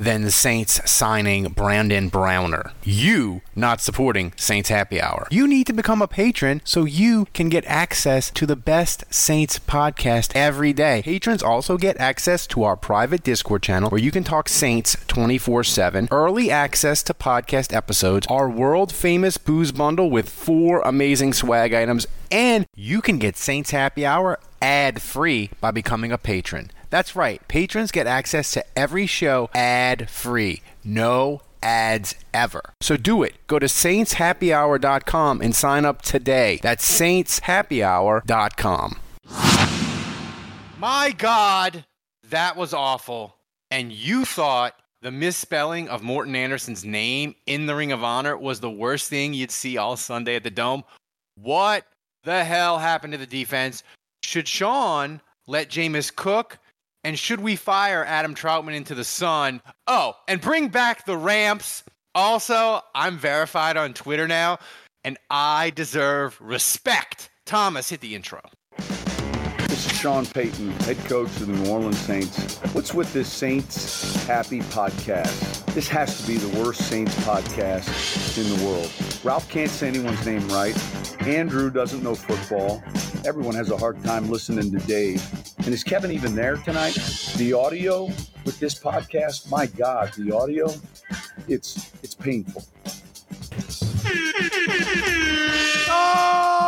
than the Saints signing Brandon Browner? You not supporting Saints Happy Hour. You need to become a patron so you can get access to the best Saints podcast every day. Patrons also get access to our private Discord channel where you can talk Saints 24 7, early access to podcast episodes, our world famous booze bundle with four amazing swag items, and you can get Saints Happy Hour ad free by becoming a patron. That's right, patrons get access to every show ad free. No ads ever. So do it. Go to saintshappyhour.com and sign up today. That's saintshappyhour.com. My God, that was awful. And you thought the misspelling of Morten Andersen's name in the Ring of Honor was the worst thing you'd see all Sunday at the Dome? What the hell happened to the defense? Should Sean let Jameis cook? And should we fire Adam Trautman into the sun? Oh, and bring back the ramps. Also, I'm verified on Twitter now, and I deserve respect. Thomas, hit the intro. Sean Payton, head coach of the New Orleans Saints. What's with this Saints Happy podcast? This has to be the worst Saints podcast in the world. Ralph can't say anyone's name right. Andrew doesn't know football. Everyone has a hard time listening to Dave. And is Kevin even there tonight? The audio with this podcast, my God, the audio, it's it's painful. Oh!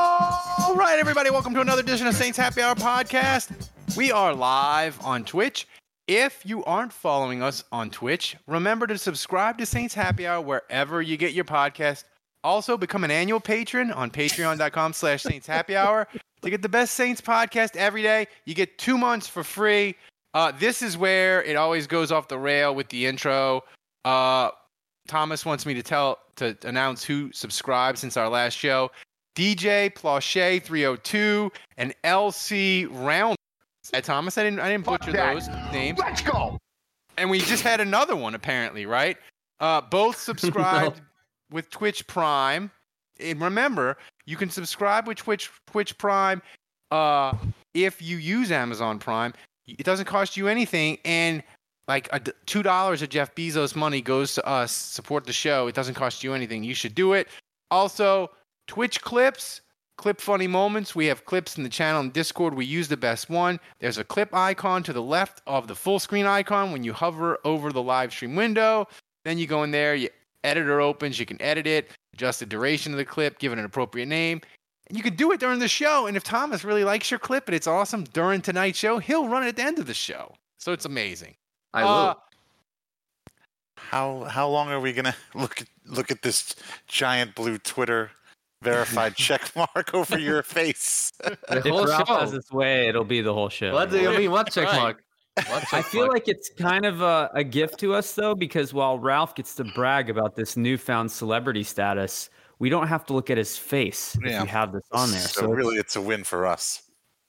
All right, everybody, welcome to another edition of Saints Happy Hour podcast. We are live on Twitch. If you aren't following us on Twitch, remember to subscribe to Saints Happy Hour wherever you get your podcast. Also, become an annual patron on patreon.com slash Saints Happy Hour to get the best Saints podcast every day. You get two months for free. Uh, this is where it always goes off the rail with the intro. Uh, Thomas wants me to tell to announce who subscribed since our last show. DJ Plauche 302 and LC Round. Hey, Thomas, I didn't I didn't butcher those names. Let's go. And we just had another one apparently, right? Uh, both subscribed with Twitch Prime. And remember, you can subscribe with Twitch Twitch Prime uh, if you use Amazon Prime. It doesn't cost you anything, and like a, two dollars of Jeff Bezos' money goes to us support the show. It doesn't cost you anything. You should do it. Also, Twitch clips, clip funny moments. We have clips in the channel and Discord. We use the best one. There's a clip icon to the left of the full screen icon when you hover over the live stream window. Then you go in there, you editor opens, you can edit it, adjust the duration of the clip, give it an appropriate name. And you can do it during the show. And if Thomas really likes your clip and it's awesome during tonight's show, he'll run it at the end of the show. So it's amazing. I will. Uh, How how long are we gonna look at look at this giant blue Twitter verified check mark over your face? The If whole Ralph show. has its way, it'll be the whole show. What do you mean? What check Right. mark? What I feel mark? like it's kind of a, a gift to us though, because while Ralph gets to brag about this newfound celebrity status, we don't have to look at his face if Yeah. we have this on there. So, So, really, it's a win for us.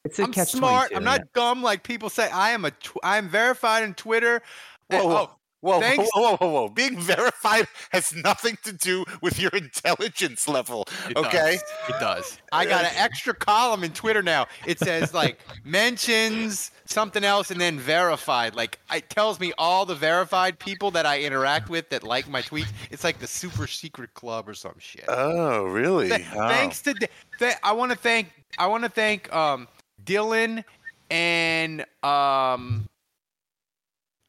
it's a I'm catch smart. I'm not yeah. dumb like people say. I am a. Tw- I am verified on Twitter. Whoa, And- whoa, oh, whoa, whoa, thanks- whoa, whoa, whoa! Being verified has nothing to do with your intelligence level. It okay, does. It does. I got an extra column in Twitter now. It says like mentions something else and then verified. Like it tells me all the verified people that I interact with that like my tweets. It's like the super secret club or some shit. Oh, really? Th- Oh. Thanks to th- I want to thank I want to thank um Dylan and um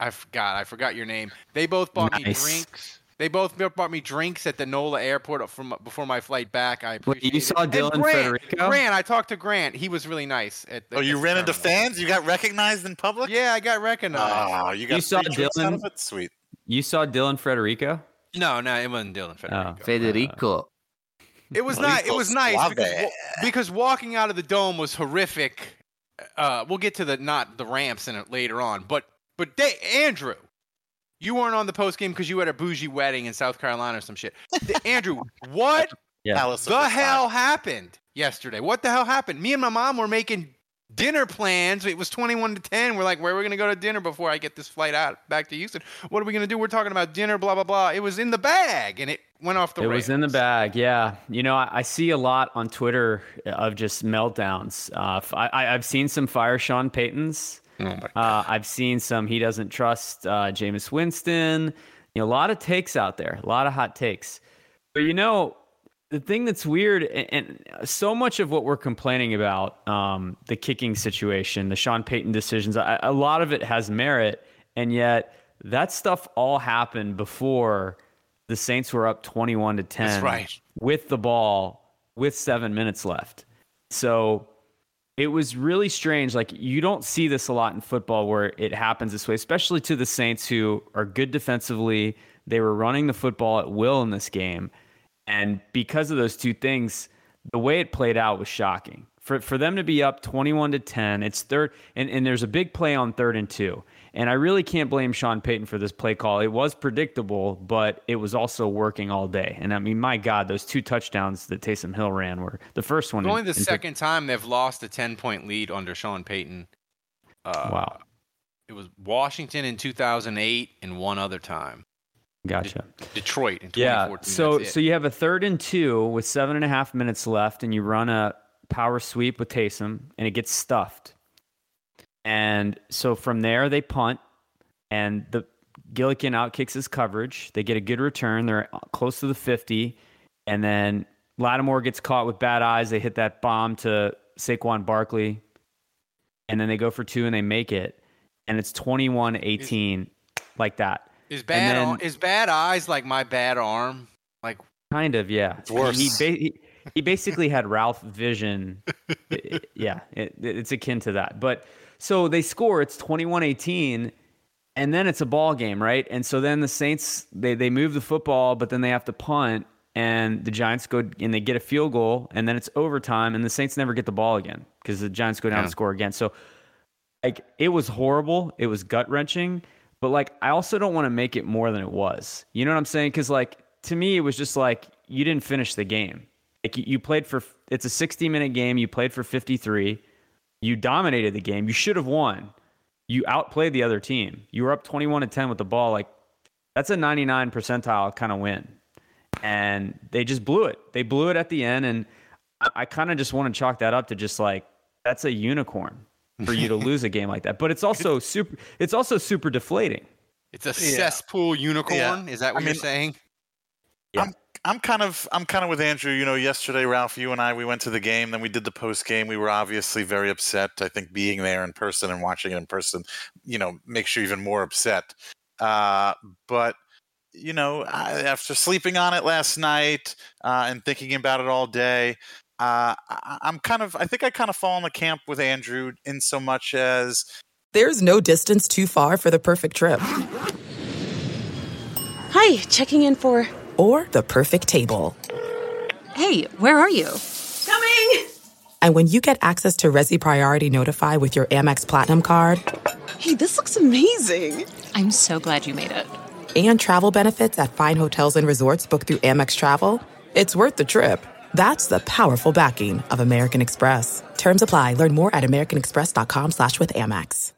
I forgot I forgot your name. They both bought me drinks. They both bought me drinks at the NOLA airport from before my flight back. I Wait, appreciate you it. saw And Dylan Grant, Federico? Grant, I talked to Grant. He was really nice. At the, Oh, you at ran into fans? You got recognized in public? Yeah, I got recognized. Oh, you got You saw free drinks out Dylan? of it? Sweet. You saw Dylan Frederico? No, no, it wasn't Dylan Federico. Oh. Federico. It was not. It was nice because, because walking out of the dome was horrific. Uh, we'll get to the not the ramps in it later on, but but they, Andrew, you weren't on the post game because you had a bougie wedding in South Carolina or some shit. Andrew, what Yeah. Alice the the hell happened yesterday? What the hell happened? Me and my mom were making dinner plans. It was 21 to 10. We're like, where are we going to go to dinner before I get this flight out back to Houston? What are we going to do? We're talking about dinner, blah, blah, blah. It was in the bag and it went off the it rails. was in the bag, yeah. You know, I, I see a lot on Twitter of just meltdowns. Uh, f- I, have seen some fire Sean Paytons. Oh my Uh, I've seen some he doesn't trust uh, Jameis Winston. You know, a lot of takes out there, a lot of hot takes. But you know, the thing that's weird, and, and so much of what we're complaining about, um, the kicking situation, the Sean Payton decisions, a, a lot of it has merit, and yet that stuff all happened before the Saints were up twenty-one to ten That's right. with the ball with seven minutes left. So it was really strange. Like you don't see this a lot in football where it happens this way, especially to the Saints who are good defensively. They were running the football at will in this game. And because of those two things, the way it played out was shocking. For for them to be up 21 to 10, it's third and, and there's a big play on third and two. And I really can't blame Sean Payton for this play call. It was predictable, but it was also working all day. And I mean, my God, those two touchdowns that Taysom Hill ran were the first one. It's only in- the in- second time they've lost a 10 point lead under Sean Payton. Uh, Wow. It was Washington in 2008 and one other time. Gotcha. Detroit in 2014. Yeah. So so you have a third and two with seven and a half minutes left, and you run a power sweep with Taysom, and it gets stuffed. And so from there they punt, and the Gillikin outkicks his coverage. They get a good return. They're close to the fifty, and then Lattimore gets caught with bad eyes. They hit that bomb to Saquon Barkley, and then they go for two and they make it, and it's 21-18 like that. is bad then- is bad eyes like my bad arm? Like Kind of, yeah. It's worse. He, ba- he, he basically had Ralph vision. I- I- yeah, it, it's akin to that. But so they score, it's 21-18, and then it's a ball game, right? And so then the Saints they they move the football, but then they have to punt, and the Giants go and they get a field goal, and then it's overtime, and the Saints never get the ball again because the Giants go down Yeah. and score again. So like it was horrible, it was gut wrenching, but like I also don't want to make it more than it was. You know what I'm saying? Because like to me, it was just like you didn't finish the game. Like you, you played for it's a 60 minute game. You played for 53. You dominated the game. You should have won. You outplayed the other team. You were up 21 to 10 with the ball. Like that's a 99 percentile kind of win. And they just blew it. They blew it at the end. And I, I kind of just want to chalk that up to just like that's a unicorn for you to lose a game like that. But it's also super. It's also super deflating. it's a cesspool unicorn. Is that what I you're mean- saying? I'm kind of I'm kind of with Andrew. You know, yesterday, Ralph, you and I, we went to the game. Then we did the post game. We were obviously very upset. I think being there in person and watching it in person, you know, makes you even more upset. Uh, but you know, I, after sleeping on it last night uh, and thinking about it all day, uh, I, I'm kind of I think I kind of fall in the camp with Andrew in so much as There's no distance too far for the perfect trip Hi, checking in for. Or the perfect table. Hey, where are you? Coming! And when you get access to Resy Priority Notify with your Amex Platinum card Hey, this looks amazing! I'm so glad you made it. and travel benefits at fine hotels and resorts booked through Amex Travel, it's worth the trip. That's the powerful backing of American Express. Terms apply. Learn more at americanexpress.com slash with Amex.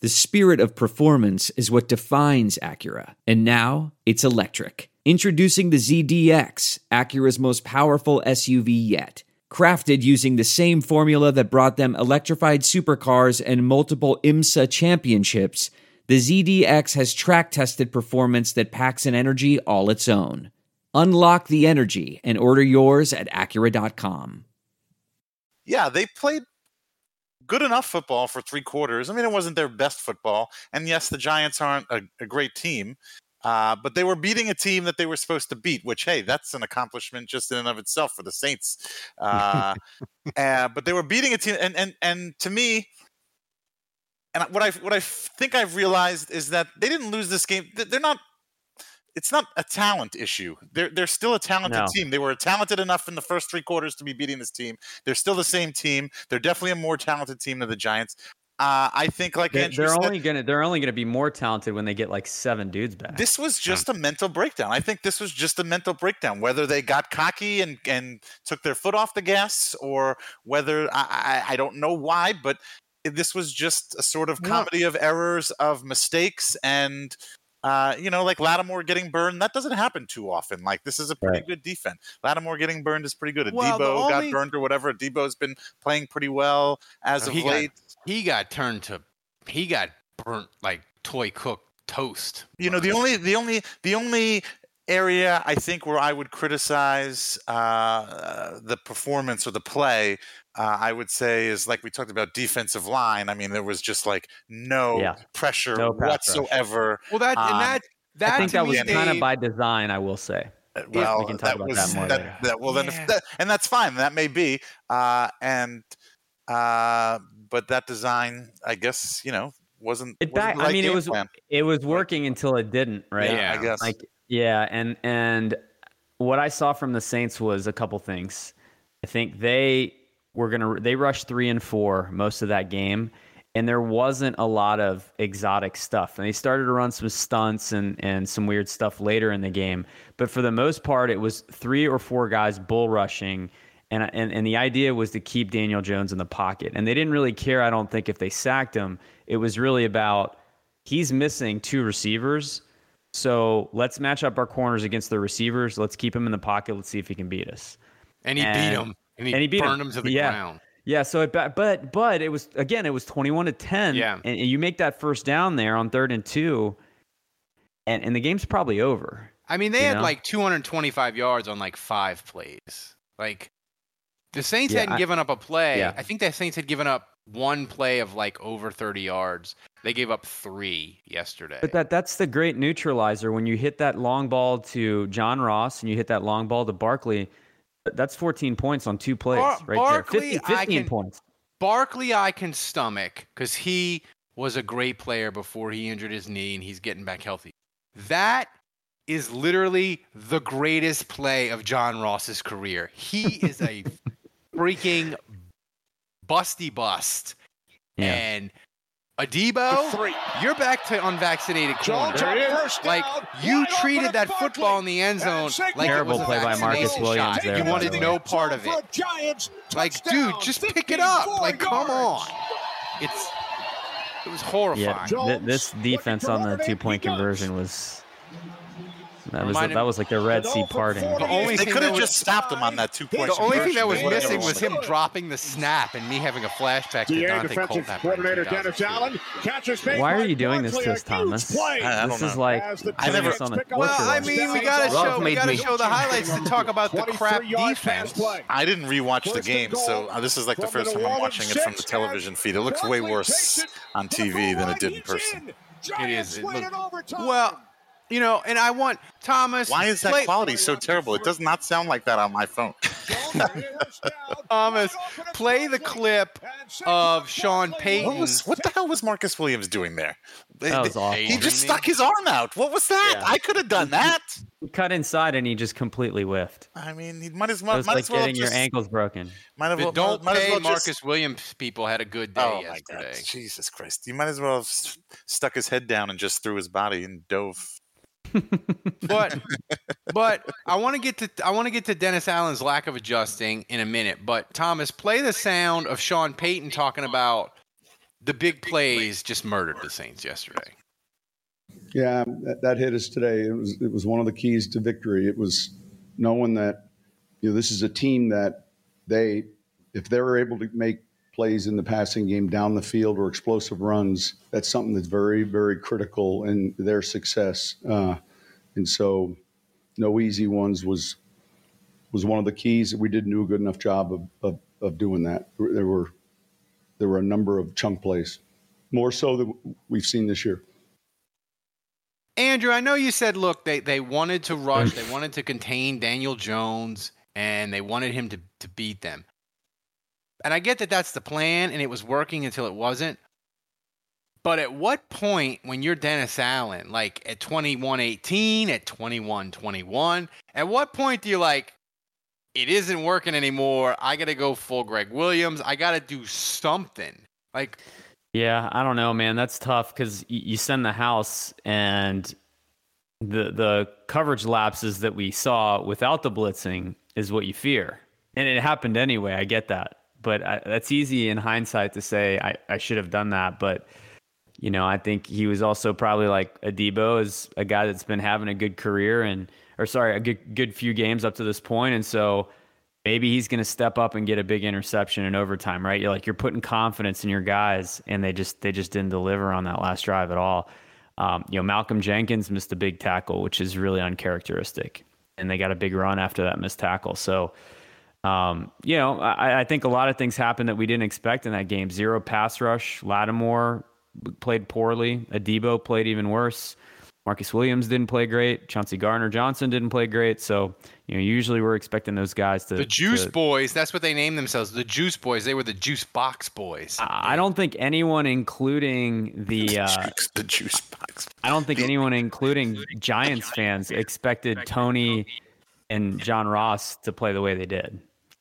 The spirit of performance is what defines Acura. And now it's electric. Introducing the ZDX, Acura's most powerful SUV yet. Crafted using the same formula that brought them electrified supercars and multiple IMSA championships, the ZDX has track tested performance that packs an energy all its own. Unlock the energy and order yours at Acura.com. yeah, they played good enough football for three quarters. I mean, it wasn't their best football. And yes, the Giants aren't a, a great team, uh, but they were beating a team that they were supposed to beat, which, hey, that's an accomplishment just in and of itself for the Saints. Uh, uh, but they were beating a team. And, and, and to me, and what I what I think I've realized is that they didn't lose this game. They're not. it's not a talent issue. They're they're still a talented No. team. They were talented enough in the first three quarters to be beating this team. They're still the same team. They're definitely a more talented team than the Giants. Uh, I think, like They, Andrew they're said, only gonna they're only gonna be more talented when they get like seven dudes back. this was just a mental breakdown. I think this was just a mental breakdown. Whether they got cocky and, and took their foot off the gas, or whether I, I, I don't know why, but this was just a sort of No. comedy of errors, of mistakes, and uh, you know, like Lattimore getting burned. That doesn't happen too often. Like this is a pretty Right. good defense. Lattimore getting burned is pretty good. Well, Debo only- got burned or whatever. Debo's been playing pretty well as No, of he got- late. He got turned to he got burnt like toy cook toast. you know the only the only the only area i think where i would criticize uh, the performance or the play uh, i would say is like we talked about defensive line i mean there was just like no Yeah. pressure No pass rush. whatsoever Well, that Um, and that that I think that was kind of by design, I will say. Uh, well we can talk that about was that more that, later. that- well then Yeah. if that, and that's fine that may be uh, and uh, but that design i guess you know wasn't, It wasn't back. I mean, it was plan. it was working until it didn't, right? Yeah. i guess Like yeah, and and what I saw from the Saints was a couple things. I think they were gonna they rushed three and four most of that game, and there wasn't a lot of exotic stuff. And they started to run some stunts and and some weird stuff later in the game, but for the most part, it was three or four guys bull rushing. And, and and the idea was to keep Daniel Jones in the pocket, and they didn't really care. I don't think if they sacked him, it was really about he's missing two receivers. So let's match up our corners against the receivers. Let's keep him in the pocket. Let's see if he can beat us. and he beat him and he, and he beat burned him. him to the Yeah. ground. Yeah. So it, but but but it was again it was twenty one to ten. Yeah. And you make that first down there on third and two, and and the game's probably over. I mean, they had know? like 225 yards on like five plays. Like the Saints Yeah, hadn't I- given up a play. Yeah. I think the Saints had given up one play of like over 30 yards. They gave up three yesterday. But that that's the great neutralizer when you hit that long ball to John Ross and you hit that long ball to Barkley. That's 14 points on two plays Bar- right Barkley, there. 50, 15 can- points. Barkley, I can stomach because he was a great player before he injured his knee and he's getting back healthy. That is literally the greatest play of John Ross's career. He is a freaking busty bust. Yeah. And Adebo, you're back to unvaccinated corner. Like you treated that football in the end zone like Terrible it was a play by Marcus Williams shot. there, You wanted the way. no part of it. Like, dude, just pick it up. Like, come on. It's it was horrifying. Yeah, th- this defense on the two point conversion was that was Reminded- that was like the Red Sea parting. The only they thing could that have was- just stopped him on that two point The only thing that was missing was him dropping the snap and me having a flashback to Dante defensive coordinator Dennis Allen catches Why are you doing this to us, Thomas? play. I- I This don't is know. like As the putting never- us on the Well, Well, I mean, we gotta show we gotta show the highlights to talk about the crap defense. I didn't rewatch the game, so uh, this is like the first time I'm watching it from the television feed. It looks way worse on TV than it did in person. It is. It Giants is. It win look- in overtime. Well, you know, and I want Thomas. Why is that play- quality so terrible? It does not sound like that on my phone. Thomas, play the clip of Sean Payton. What was what the hell was Marcus Williams doing there? That was awful. He just stuck his arm out. What was that? Yeah. I could have done that. He cut inside and he just completely whiffed. I mean, he might as well. It well. was Might like as well getting just, your ankles broken. Might as The well, don't might as pay well just- Marcus Williams people had a good day Oh my God! yesterday. Jesus Christ! You might as well have s- stuck his head down and just threw his body and dove. But but I want to get to I want to get to Dennis Allen's lack of adjusting in a minute. But Thomas, play the sound of Sean Payton talking about the big plays just murdered the Saints yesterday. Yeah, that, that hit us today. It was it was one of the keys to victory. It was knowing that you know this is a team that they if they're able to make plays in the passing game down the field or explosive runs, that's something that's very very critical in their success. Uh, and so, no easy ones was was one of the keys that we didn't do a good enough job of of, of doing that. There were there were a number of chunk plays, more so than we've seen this year. Andrew, I know you said, look, they, they wanted to rush, they wanted to contain Daniel Jones, and they wanted him to, to beat them. And I get that that's the plan, and it was working until it wasn't. But at what point, when you're Dennis Allen, like at 21 18, at 21 21, at what point do you like, it isn't working anymore? I got to go full Gregg Williams. I got to do something. Like, yeah, I don't know, man. That's tough because you send the house and the the coverage lapses that we saw without the blitzing is what you fear, and it happened anyway. I get that, but I, that's easy in hindsight to say I, I should have done that, but you know, I think he was also probably like Adebo is a guy that's been having a good career and, or sorry, a good good few games up to this point, and so maybe he's going to step up and get a big interception in overtime, right? You're like you're putting confidence in your guys, and they just they just didn't deliver on that last drive at all. Um, you know, Malcolm Jenkins missed a big tackle, which is really uncharacteristic, and they got a big run after that missed tackle. So. Um, you know, I, I, think a lot of things happened that we didn't expect in that game. Zero pass rush. Lattimore played poorly. Adebo played even worse. Marcus Williams didn't play great. Chauncey Gardner Johnson didn't play great. So, you know, usually we're expecting those guys to. The Juice to, Boys, that's what they named themselves. The Juice Boys. They were the Juice Box Boys. I, I don't think anyone, including the. Uh, the Juice Box. I don't think anyone, including Giants fans, expected Toney and John Ross to play the way they did.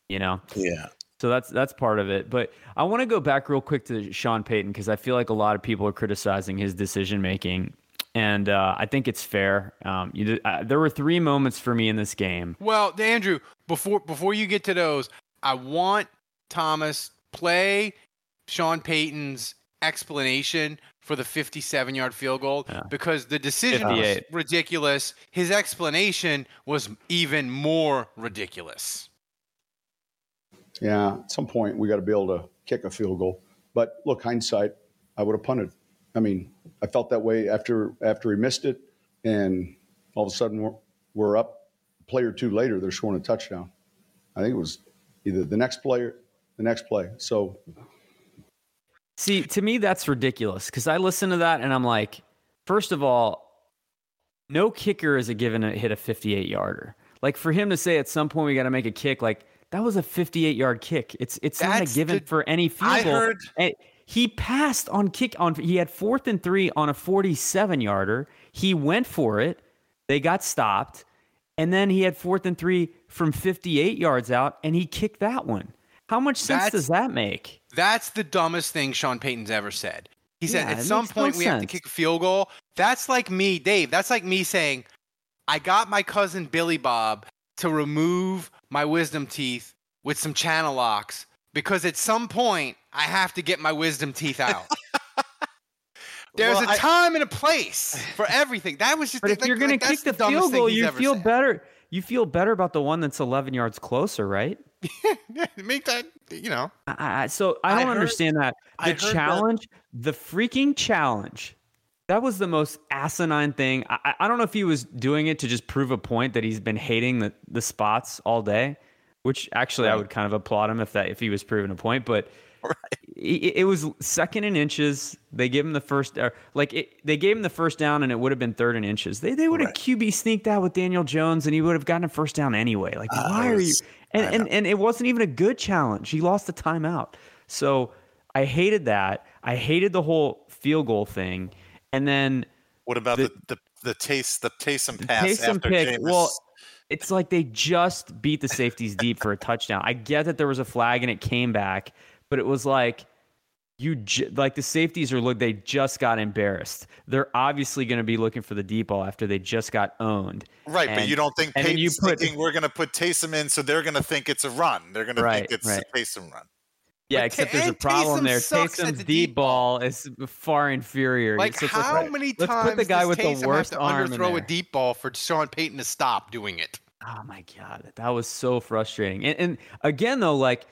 You know? Yeah. So that's that's part of it. But I want to go back real quick to Sean Payton because I feel like a lot of people are criticizing his decision making, and uh, I think it's fair. Um, you, uh, there were three moments for me in this game. Well, Andrew, before before you get to those, I want Thomas play Sean Payton's explanation for the 57 yard field goal yeah. because the decision 58. was ridiculous. His explanation was even more ridiculous. Yeah, at some point we got to be able to kick a field goal. But look, hindsight, I would have punted. I mean, I felt that way after after he missed it, and all of a sudden we're, we're up. A play or two later, they're scoring a touchdown. I think it was either the next player, the next play. So, see, to me, that's ridiculous because I listen to that and I'm like, first of all, no kicker is a given to hit a 58 yarder. Like for him to say at some point we got to make a kick, like that was a 58 yard kick. It's it's That's not a given the, for any field goal. I heard eh, he passed on kick on he had fourth and 3 on a 47 yarder. He went for it. They got stopped. And then he had fourth and 3 from 58 yards out and he kicked that one. How much sense does that make? That's the dumbest thing Sean Payton's ever said. He said yeah, at some point no we sense. have to kick a field goal. That's like me, Dave. That's like me saying, I got my cousin Billy Bob to remove my wisdom teeth with some channel locks because at some point I have to get my wisdom teeth out. There's well, a time I, and a place for everything. That was just. But if like, you're going like, to kick the, the field goal, you feel said. better. You feel better about the one that's 11 yards closer, right? yeah, make that you know. I, so I don't I understand that. The challenge, that. the freaking challenge that was the most asinine thing. I, I don't know if he was doing it to just prove a point that he's been hating the, the spots all day, which actually right. I would kind of applaud him if that if he was proving a point. But right. it, it, was second in inches. They gave him the first, or like it, they gave him the first down, and it would have been third in inches. They they would have right. QB sneaked out with Daniel Jones, and he would have gotten a first down anyway. Like uh, why was, are you? And, and and it wasn't even a good challenge. He lost the timeout. So I hated that. I hated the whole field goal thing. And then what about the the, the, the taste the Taysom pass Taysom after pick, Jameis? Well, it's like they just beat the safeties deep for a touchdown. I get that there was a flag and it came back, but it was like you j- like the safeties are look they just got embarrassed. They're obviously going to be looking for the deep ball after they just got owned. Right, and, but you don't think Payton's you put, thinking we're going to put Taysom in, so they're going to think it's a run. They're going right, to think it's right. a Taysom run. Yeah, but except there's a problem there. Taysom's the deep ball is far inferior. Like so how like, many let's times put the guy with Taysom the worst have to arm underthrow a deep ball for Sean Payton to stop doing it? Oh my god, that was so frustrating. And, and again, though, like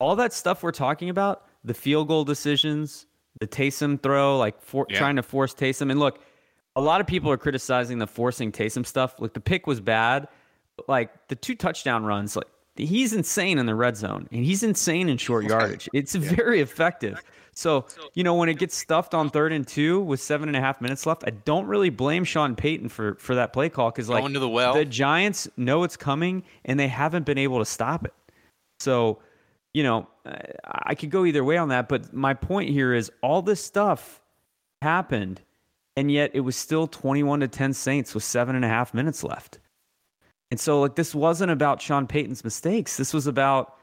all that stuff we're talking about, the field goal decisions, the Taysom throw, like for, yeah. trying to force Taysom. And look, a lot of people are criticizing the forcing Taysom stuff. Like the pick was bad, like the two touchdown runs, like he's insane in the red zone and he's insane in short yardage. It's yeah. very effective. So, you know, when it gets stuffed on third and two with seven and a half minutes left, I don't really blame Sean Payton for, for that play call because, like, the, well. the Giants know it's coming and they haven't been able to stop it. So, you know, I could go either way on that. But my point here is all this stuff happened, and yet it was still 21 to 10 Saints with seven and a half minutes left. And so, like, this wasn't about Sean Payton's mistakes. This was about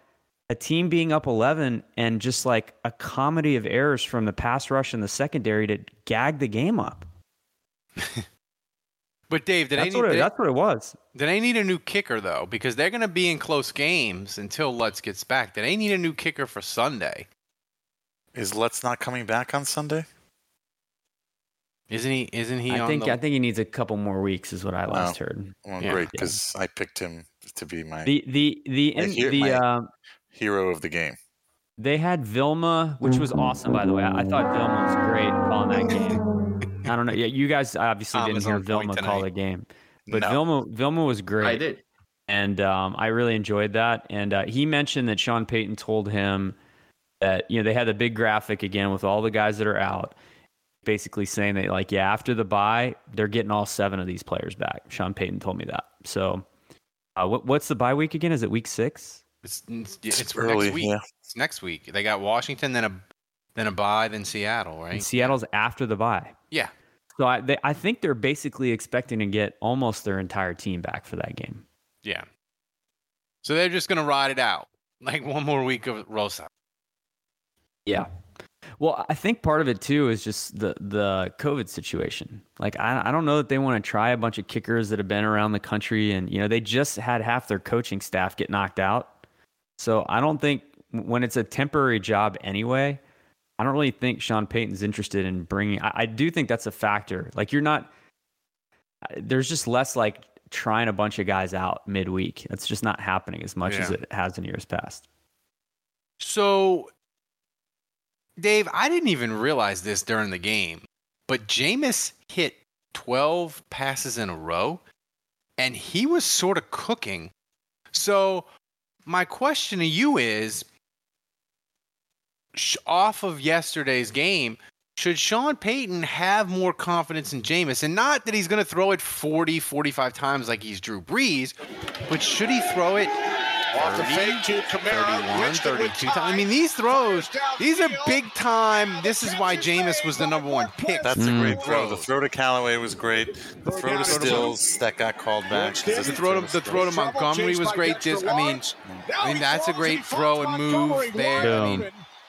a team being up 11 and just like a comedy of errors from the pass rush and the secondary to gag the game up. but Dave, did that's, they need, what it, did that's what it was. Did they need a new kicker though? Because they're going to be in close games until Lutz gets back. Do they need a new kicker for Sunday? Is Lutz not coming back on Sunday? Isn't he? Isn't he? I think the... I think he needs a couple more weeks, is what I last oh. heard. Well, yeah. great, because yeah. I picked him to be my the the the in, the, the um, hero of the game. They had Vilma, which was awesome, by the way. I, I thought Vilma was great calling that game. I don't know. Yeah, you guys obviously Tom didn't hear Vilma call the game, but no. Vilma Vilma was great. I did, and um, I really enjoyed that. And uh, he mentioned that Sean Payton told him that you know they had the big graphic again with all the guys that are out, basically saying that like yeah after the buy they're getting all seven of these players back. Sean Payton told me that. So, uh, what, what's the bye week again? Is it week six? It's it's, it's early, next week. Yeah. It's next week. They got Washington, then a then a bye, then Seattle, right? And Seattle's after the bye. Yeah. So I they, I think they're basically expecting to get almost their entire team back for that game. Yeah. So they're just gonna ride it out like one more week of Rosas. Yeah. Well, I think part of it too is just the the COVID situation. Like I I don't know that they want to try a bunch of kickers that have been around the country and you know they just had half their coaching staff get knocked out. So I don't think when it's a temporary job anyway, I don't really think Sean Payton's interested in bringing. I, I do think that's a factor. Like you're not. There's just less like trying a bunch of guys out midweek. That's just not happening as much Yeah. as it has in years past. So, Dave, I didn't even realize this during the game, but Jameis hit 12 passes in a row, and he was sort of cooking. So, my question to you is off of yesterday's game, should Sean Payton have more confidence in Jameis? And not that he's going to throw it 40, 45 times like he's Drew Brees, but should he throw it Off the fake to Kamara. 31, 32 times? I mean, these throws, these are big time. This is why Jameis was the number one pick. That's a Mm. great throw. The throw to Callaway was great. The Throw throw to to Stills that got called back. The The throw to, the throw to Montgomery was great. This, I mean, I mean that's a great throw and move there. I mean,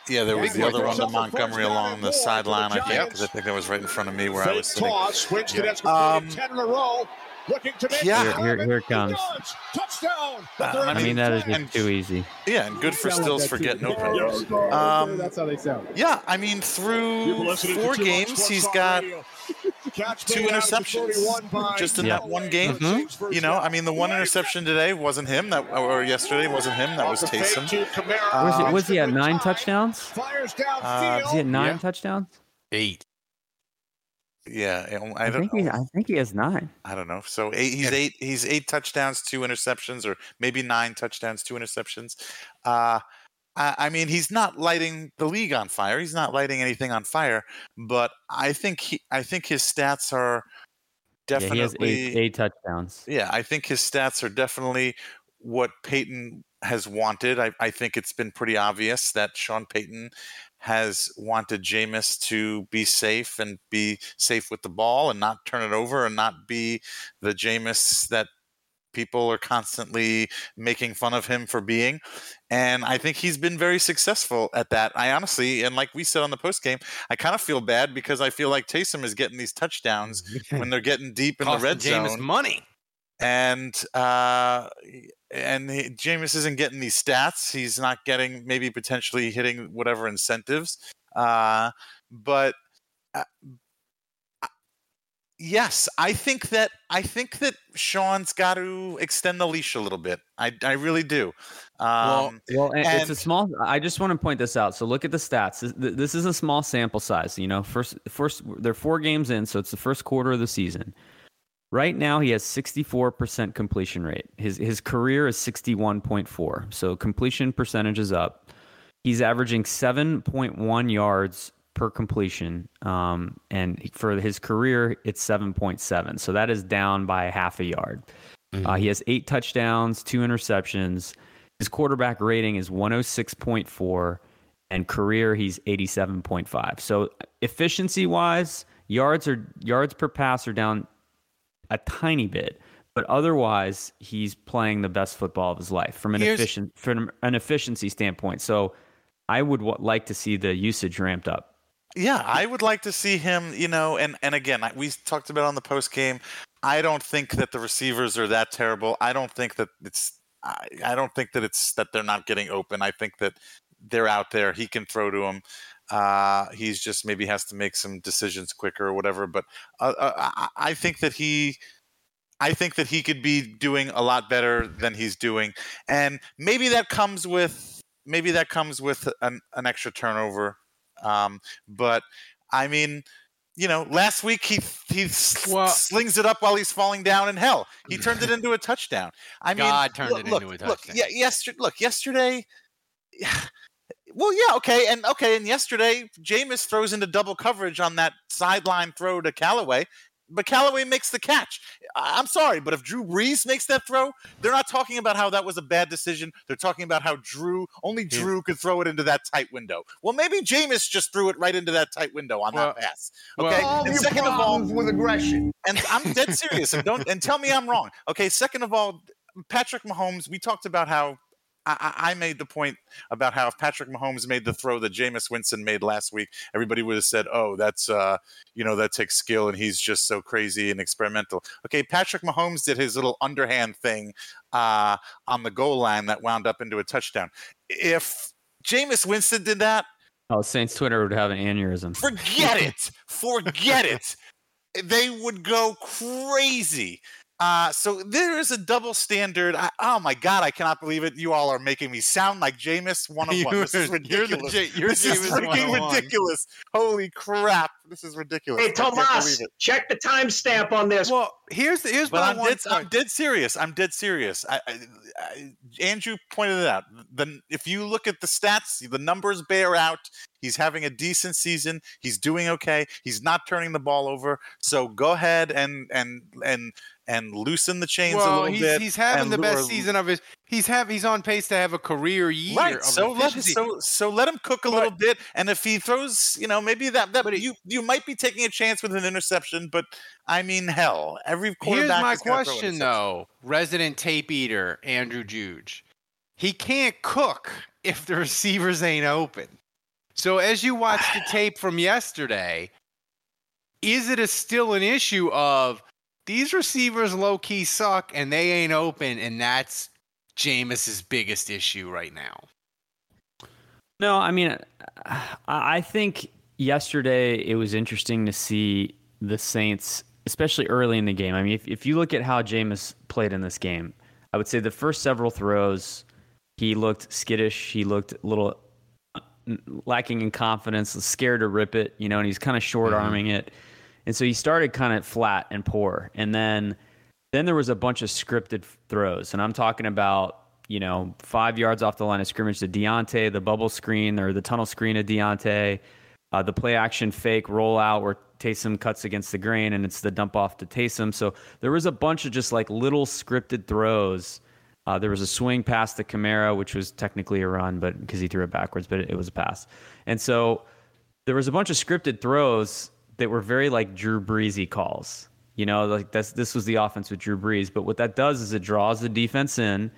Yeah, there was the other one. one to Montgomery along the sideline, I think, because I think that was right in front of me where I was sitting. toss, switch to Yeah. that's Um, 10 in a row. Looking to make Yeah. Here- here- here it comes. Touchdown. Uh, I I mean, mean, that is and- just too easy. Yeah, and good for Stills for getting open. Yes. Um, That's how they sound. yeah, I mean, through four games, he's got two made out of the interceptions just in Yeah. that one game. James first You know. I mean, the one interception today wasn't him, that or yesterday wasn't him, that was Off the Taysom. to Kamara. Was, he, Uh, was he at nine touchdowns? Uh, downfield. Is he at nine Yeah. touchdowns? eight. Yeah, I I, think he. I think he has nine. I don't know. So eight, he's eight. He's eight touchdowns, two interceptions, or maybe nine touchdowns, two interceptions. Uh, I, I mean, he's not lighting the league on fire. He's not lighting anything on fire. But I think he, I think his stats are Yeah, he has definitely. eight, eight touchdowns. Yeah, I think his stats are definitely what Payton has wanted. I, I think it's been pretty obvious that Sean Payton has wanted Jameis to be safe and be safe with the ball and not turn it over and not be the Jameis that people are constantly making fun of him for being. And I think he's been very successful at that. I honestly, and like we said on the post game, I kind of feel bad because I feel like Taysom is getting these touchdowns when they're getting deep in the red Jameis zone money. and uh, and he, Jameis isn't getting these stats. He's not getting maybe potentially hitting whatever incentives. Uh, but uh, yes, I think that I think that Sean's got to extend the leash a little bit. I I really do. Um, Well, and it's a small. I just want to point this out. So look at the stats. This, this is a small sample size. You know, first, first, they're four games in, so it's the first quarter of the season. Right now, he has 64% completion rate. His his career is 61.4. So completion percentage is up. He's averaging 7.1 yards per completion, um, and for his career, it's 7.7. So that is down by half a yard. Uh, he has eight touchdowns, two interceptions. His quarterback rating is 106.4, and career he's 87.5. So efficiency wise, yards are yards per pass are down a tiny bit, but otherwise he's playing the best football of his life from an Here's- efficient from an efficiency standpoint. So I would w- like to see the usage ramped up. Yeah, I would like to see him, you know, and and again, we talked about it on the post game. I don't think that the receivers are that terrible. I don't think that it's I, I don't think that it's that they're not getting open. I think that they're out there. He can throw to them. Uh, he's just maybe has to make some decisions quicker or whatever. But uh, uh, I, I think that he, I think that he could be doing a lot better than he's doing, and maybe that comes with maybe that comes with an, an extra turnover. Um, but I mean, you know, last week he he Well- slings it up while he's falling down in hell. He turned it into a touchdown. I mean, God turned look, it look, into a Look, touchdown. yeah, yesterday. Look, yesterday. Well, yeah, okay, and okay, and yesterday Jameis throws into double coverage on that sideline throw to Callaway, but Callaway makes the catch. I- I'm sorry, but if Drew Brees makes that throw, they're not talking about how that was a bad decision. They're talking about how Drew only Drew could throw it into that tight window. Well, maybe Jameis just threw it right into that tight window on Well- that pass. Okay, Solve and second of all, with aggression. and I'm dead serious. And don't and tell me I'm wrong. Okay. Second of all, Patrick Mahomes. We talked about how I, I I made the point about how if Patrick Mahomes made the throw that Jameis Winston made last week, everybody would have said, "Oh, that's uh, you know, that takes skill, and he's just so crazy and experimental." Okay, Patrick Mahomes did his little underhand thing uh, on the goal line that wound up into a touchdown. If Jameis Winston did that, Oh, Saints Twitter would have an aneurysm. Forget it. Forget it. They would go crazy. Uh, so there is a double standard. I, oh my god, I cannot believe it. You all are making me sound like Jameis one on one. This is You're- you're the ridiculous. J- you're this is freaking ridiculous. Holy crap. This is ridiculous. Hey, Tomas, check the timestamp on this. Well, here's the here's But my I'm one dead, I'm dead serious. I'm dead serious. I, I, I, Andrew pointed it out. The, if you look at the stats, the numbers bear out. He's having a decent season. He's doing okay. He's not turning the ball over. So go ahead and and and and loosen the chains a little he's, bit. he's having the best season of his. He's have he's on pace to have a career year. Right. Of So let so so let him cook a little bit, and if he throws, you know, maybe that that But you you might be taking a chance with an interception, but I mean, hell, every Here's quarterback. my throw an question though, resident tape eater Andrew Juge. He can't cook if the receivers ain't open. So as you watch the tape from yesterday, is it a still an issue of these receivers low key suck and they ain't open, and that's Jameis's biggest issue right now? No, I mean, I I think yesterday it was interesting to see the Saints, especially early in the game. I mean, if, if you look at how Jameis played in this game, I would say the first several throws, he looked skittish. He looked a little uh, lacking in confidence, scared to rip it, you know, and he's kind of short arming it. And so he started kind of flat and poor. And then then there was a bunch of scripted throws. And I'm talking about, you know, five yards off the line of scrimmage to Deonte, the bubble screen or the tunnel screen of Deonte, uh, the play action fake rollout where Taysom cuts against the grain and it's the dump off to Taysom. So there was a bunch of just like little scripted throws. Uh, there was a swing pass to Kamara, which was technically a run, but because he threw it backwards, but it, it was a pass. And so there was a bunch of scripted throws that were very like Drew Breesy calls. You know, like that's this was the offense with Drew Brees. But what that does is it draws the defense in,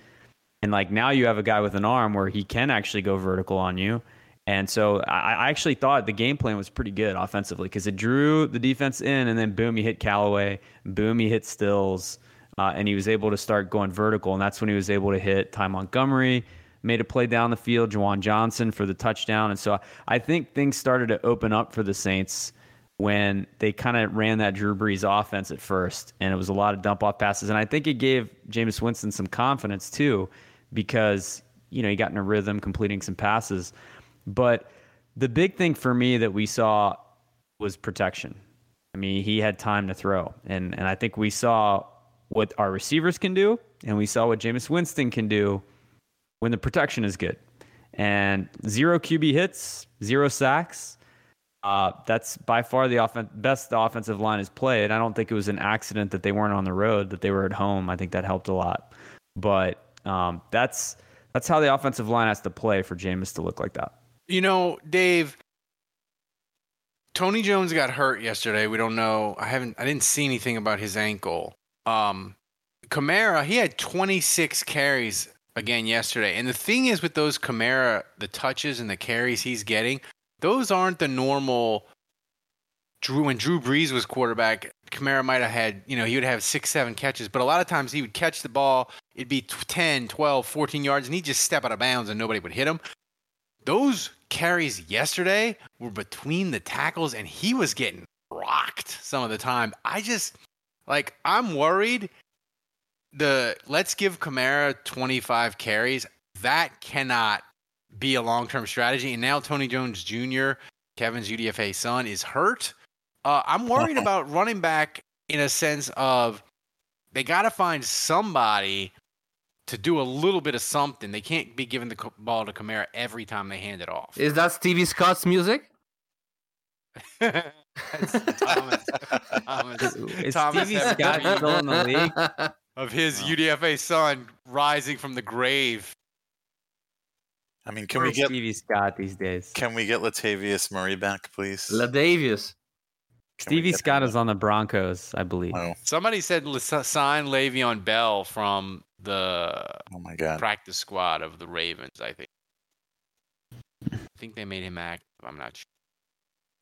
and like now you have a guy with an arm where he can actually go vertical on you. And so I, I actually thought the game plan was pretty good offensively because it drew the defense in, and then boom, he hit Callaway, boom, he hit Stills, uh, and he was able to start going vertical, and that's when he was able to hit Ty Montgomery, made a play down the field, Juwan Johnson for the touchdown, and so I think things started to open up for the Saints when they kind of ran that Drew Brees offense at first, and it was a lot of dump off passes, and I think it gave Jameis Winston some confidence too, because you know he got in a rhythm, completing some passes. But the big thing for me that we saw was protection. I mean, he had time to throw, and and I think we saw what our receivers can do, and we saw what Jameis Winston can do when the protection is good. And zero QB hits, zero sacks. Uh, that's by far the best the offensive line has played. I don't think it was an accident that they weren't on the road, that they were at home. I think that helped a lot. But um, that's that's how the offensive line has to play for Jameis to look like that. You know, Dave. Tony Jones got hurt yesterday. We don't know. I haven't. I didn't see anything about his ankle. Um, Kamara, he had 26 carries again yesterday. And the thing is with those Kamara, the touches and the carries he's getting, those aren't the normal. Drew when Drew Brees was quarterback, Kamara might have had, you know, he would have six, seven catches, but a lot of times he would catch the ball, it'd be 10, 12, 14 yards, and he'd just step out of bounds and nobody would hit him. Those carries yesterday were between the tackles, and he was getting rocked some of the time. I just, like, I'm worried. The let's give Kamara 25 carries, that cannot be a long term strategy. And now Tony Jones Jr., Kevin's UDFA son, is hurt. Uh, I'm worried about running back in a sense of they got to find somebody to do a little bit of something. They can't be giving the ball to Kamara every time they hand it off. Is that Stevie Scott's music? That's Thomas, Thomas, Is Thomas Stevie Scott still in the league? of his UDFA son rising from the grave. I mean, can we get Stevie Scott these days? can we get Latavius Murray back, please? Latavius. Can Stevie Scott is on the Broncos, I believe. Oh, Somebody said let's sign Le'Veon Bell from the oh my God. practice squad of the Ravens. I think. I think they made him active. I'm not sure.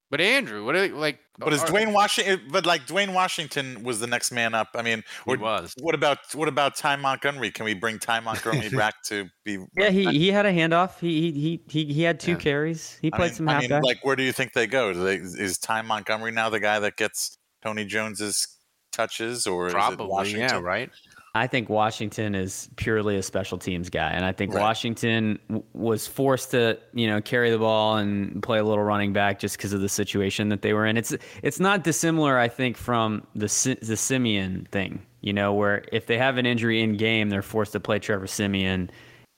But Andrew, what are like? But is are- Dwayne Washington? Eh, but like Dwayne Washington was the next man up. I mean, He or, was. what about what about Ty Montgomery? Can we bring Ty Montgomery back to be? Yeah, he, he had a handoff. He he he he had two Yeah. carries. He I played mean, some I halfback. mean, like, where do you think they go? Do they, is Ty Montgomery now the guy that gets Tony Jones's touches, or is it Probably, Washington? yeah, right. I think Washington is purely a special teams guy, and I think Right. Washington w- was forced to, you know, carry the ball and play a little running back just because of the situation that they were in. It's it's not dissimilar, I think, from the the Siemian thing, you know, where if they have an injury in game, they're forced to play Trevor Siemian,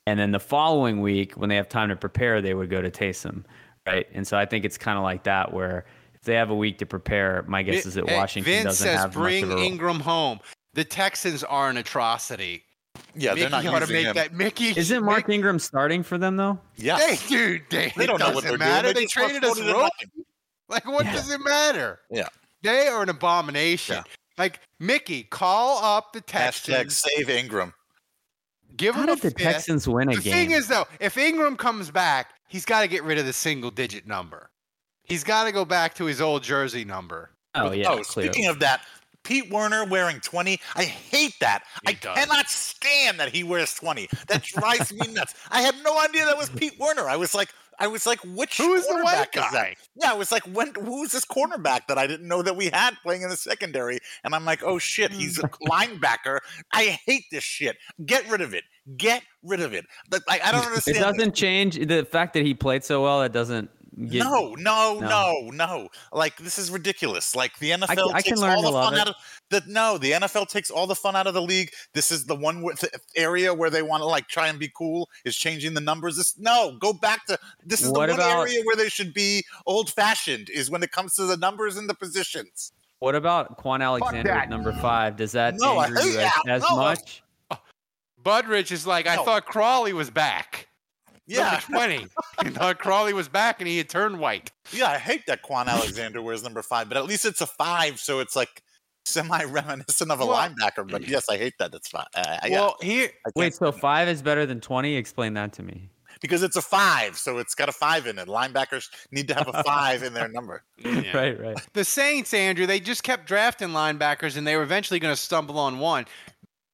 and then the following week when they have time to prepare, they would go to Taysom, right? And so I think it's kind of like that, where if they have a week to prepare, my guess is that Hey, Washington Vince doesn't says have bring much of a role. Ingram home. The Texans are an atrocity. Yeah, Mickey they're not ought to make him. that. Mickey Isn't Mark Mickey- Ingram starting for them though? Yeah, Hey, dude, they, They don't know what they're matter. doing. They just traded us promoted him rope. Like, what Yeah. does it matter? Yeah. They are an abomination. Yeah. Like Mickey, call up the Hashtag Texans. save Ingram. Give How them a did the fifth. Texans win a The game? thing is, though, if Ingram comes back, he's got to get rid of the single-digit number. He's got to go back to his old jersey number. oh yeah, oh, clearly. speaking of that, Pete Werner wearing 20. I hate that. He I does. cannot stand that he wears 20. That drives me nuts. I had no idea that was Pete Werner. I was like, I was like, which Who is the white quarterback is that? Yeah, I was like, when who's this cornerback that I didn't know that we had playing in the secondary? And I'm like, oh shit, he's a hmm. linebacker. I hate this shit. Get rid of it. Get rid of it. Like, I I don't It understand. this. doesn't change the fact that he played so well. It doesn't. Get, no, no, No. no, no. Like this is ridiculous. Like the NFL can- I can takes learn all the fun it. out of the no. The NFL takes all the fun out of the league. This is the one with the area where they want to like try and be cool is changing the numbers. This no, go back to this is What the one about- area where they should be old fashioned is when it comes to the numbers and the positions. What about Kwon Alexander at number five? Does that No, anger you hate as, as No. much? Budrich is like, I thought Crawley was back. Yeah, 20. I thought Crawley was back and he had turned white. yeah. I hate that Kwon Alexander wears number five, but at least it's a five, so it's like semi reminiscent of a Well- linebacker. But yes, I hate that. It's fine. Uh, yeah, Well, here, Wait, so stand five is better than twenty? Explain that to me. because it's a five, so it's got a five in it. Linebackers need to have a five in their number. Yeah. Right, right. the Saints, Andrew, they just kept drafting linebackers and they were eventually going to stumble on one.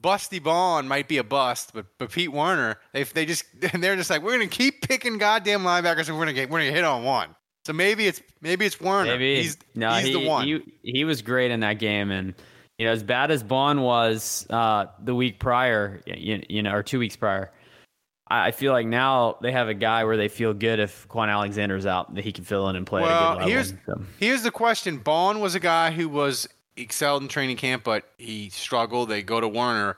Busty Baun might be a bust, but but Pete Werner, they they just and they're just like we're going to keep picking goddamn linebackers and we're going to get we're to hit on one. So maybe it's maybe it's Werner. Maybe he's no, he's he, the one. He, he was great in that game, and you know, as bad as Baun was uh, the week prior, you, you know, or two weeks prior, I I feel like now they have a guy where they feel good if Kwon Alexander's out that he can fill in and play Well, good level. here's- So, Here's the question: Baun was a guy who was excelled in training camp, but he struggled. They go to Werner.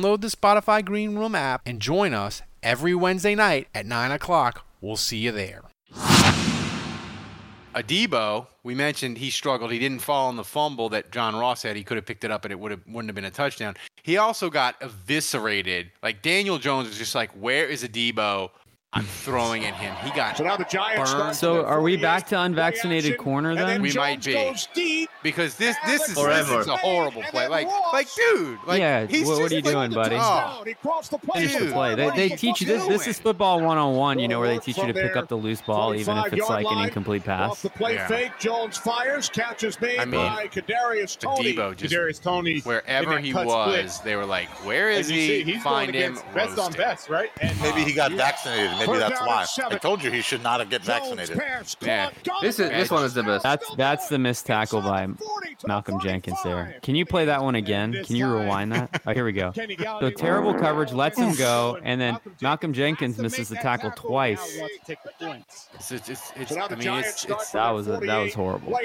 the Spotify Green Room app and join us every Wednesday night at 9 o'clock. We'll see you there. Adebo, we mentioned he struggled. He didn't fall on the fumble that John Ross had. He could have picked it up and it would have wouldn't have been a touchdown. He also got eviscerated. Like Daniel Jones was just like, "Where is Adebo? I'm throwing at him." He got So now the Giants burned. So are we back to unvaccinated corner then? We might be because this this is, this is a horrible play. Like like dude, like yeah, he's what, what are you like- doing, buddy? Oh, Finish the play. They, they teach you this. This is football one on one. You know where they teach you to pick up the loose ball, even if it's like an incomplete Off pass. the play Yeah. fake, Jones fires, Catches made I mean, by Kadarius Toney. Adebo just Kadarius Toney. wherever he was, split. they were like, "Where is he? see, he's Find him." against best on best, right? And Maybe he uh, got vaccinated. Maybe that's why. I told you he should not have get vaccinated. Yeah. This is this one is the best. That's that's the missed tackle by Malcolm Jenkins there. Can you play that one again? Can you rewind that? Oh, here we go. So terrible coverage lets him go, and then Malcolm Jenkins misses the tackle twice. It's, it's, it's, it's, I mean, it's, it's, That was a, that was horrible.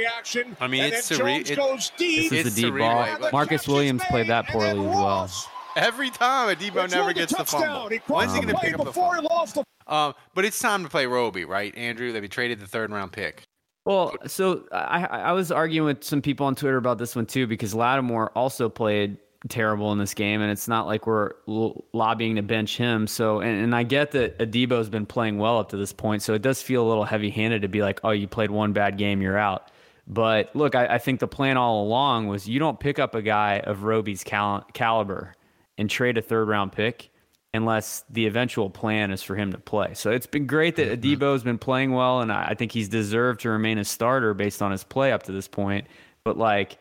I mean, it's then surre- Jones it- deep. This is It's the deep ball. Marcus Williams played that poorly as well. every time Adebo It's never gets the touchdown. fumble. He When's he crossed going the to pick up the before fumble? Um, but it's time to play Roby, right, Andrew? We traded the third round pick. Well, so I, I was arguing with some people on Twitter about this one too because Lattimore also played terrible in this game, and it's not like we're lobbying to bench him. So, and, and I get that Adebo's been playing well up to this point, so it does feel a little heavy-handed to be like, "Oh, you played one bad game, you're out." But look, I, I think the plan all along was you don't pick up a guy of Roby's cal- caliber and trade a third-round pick unless the eventual plan is for him to play. So it's been great that Adebo's been playing well, and I I think he's deserved to remain a starter based on his play up to this point. But like,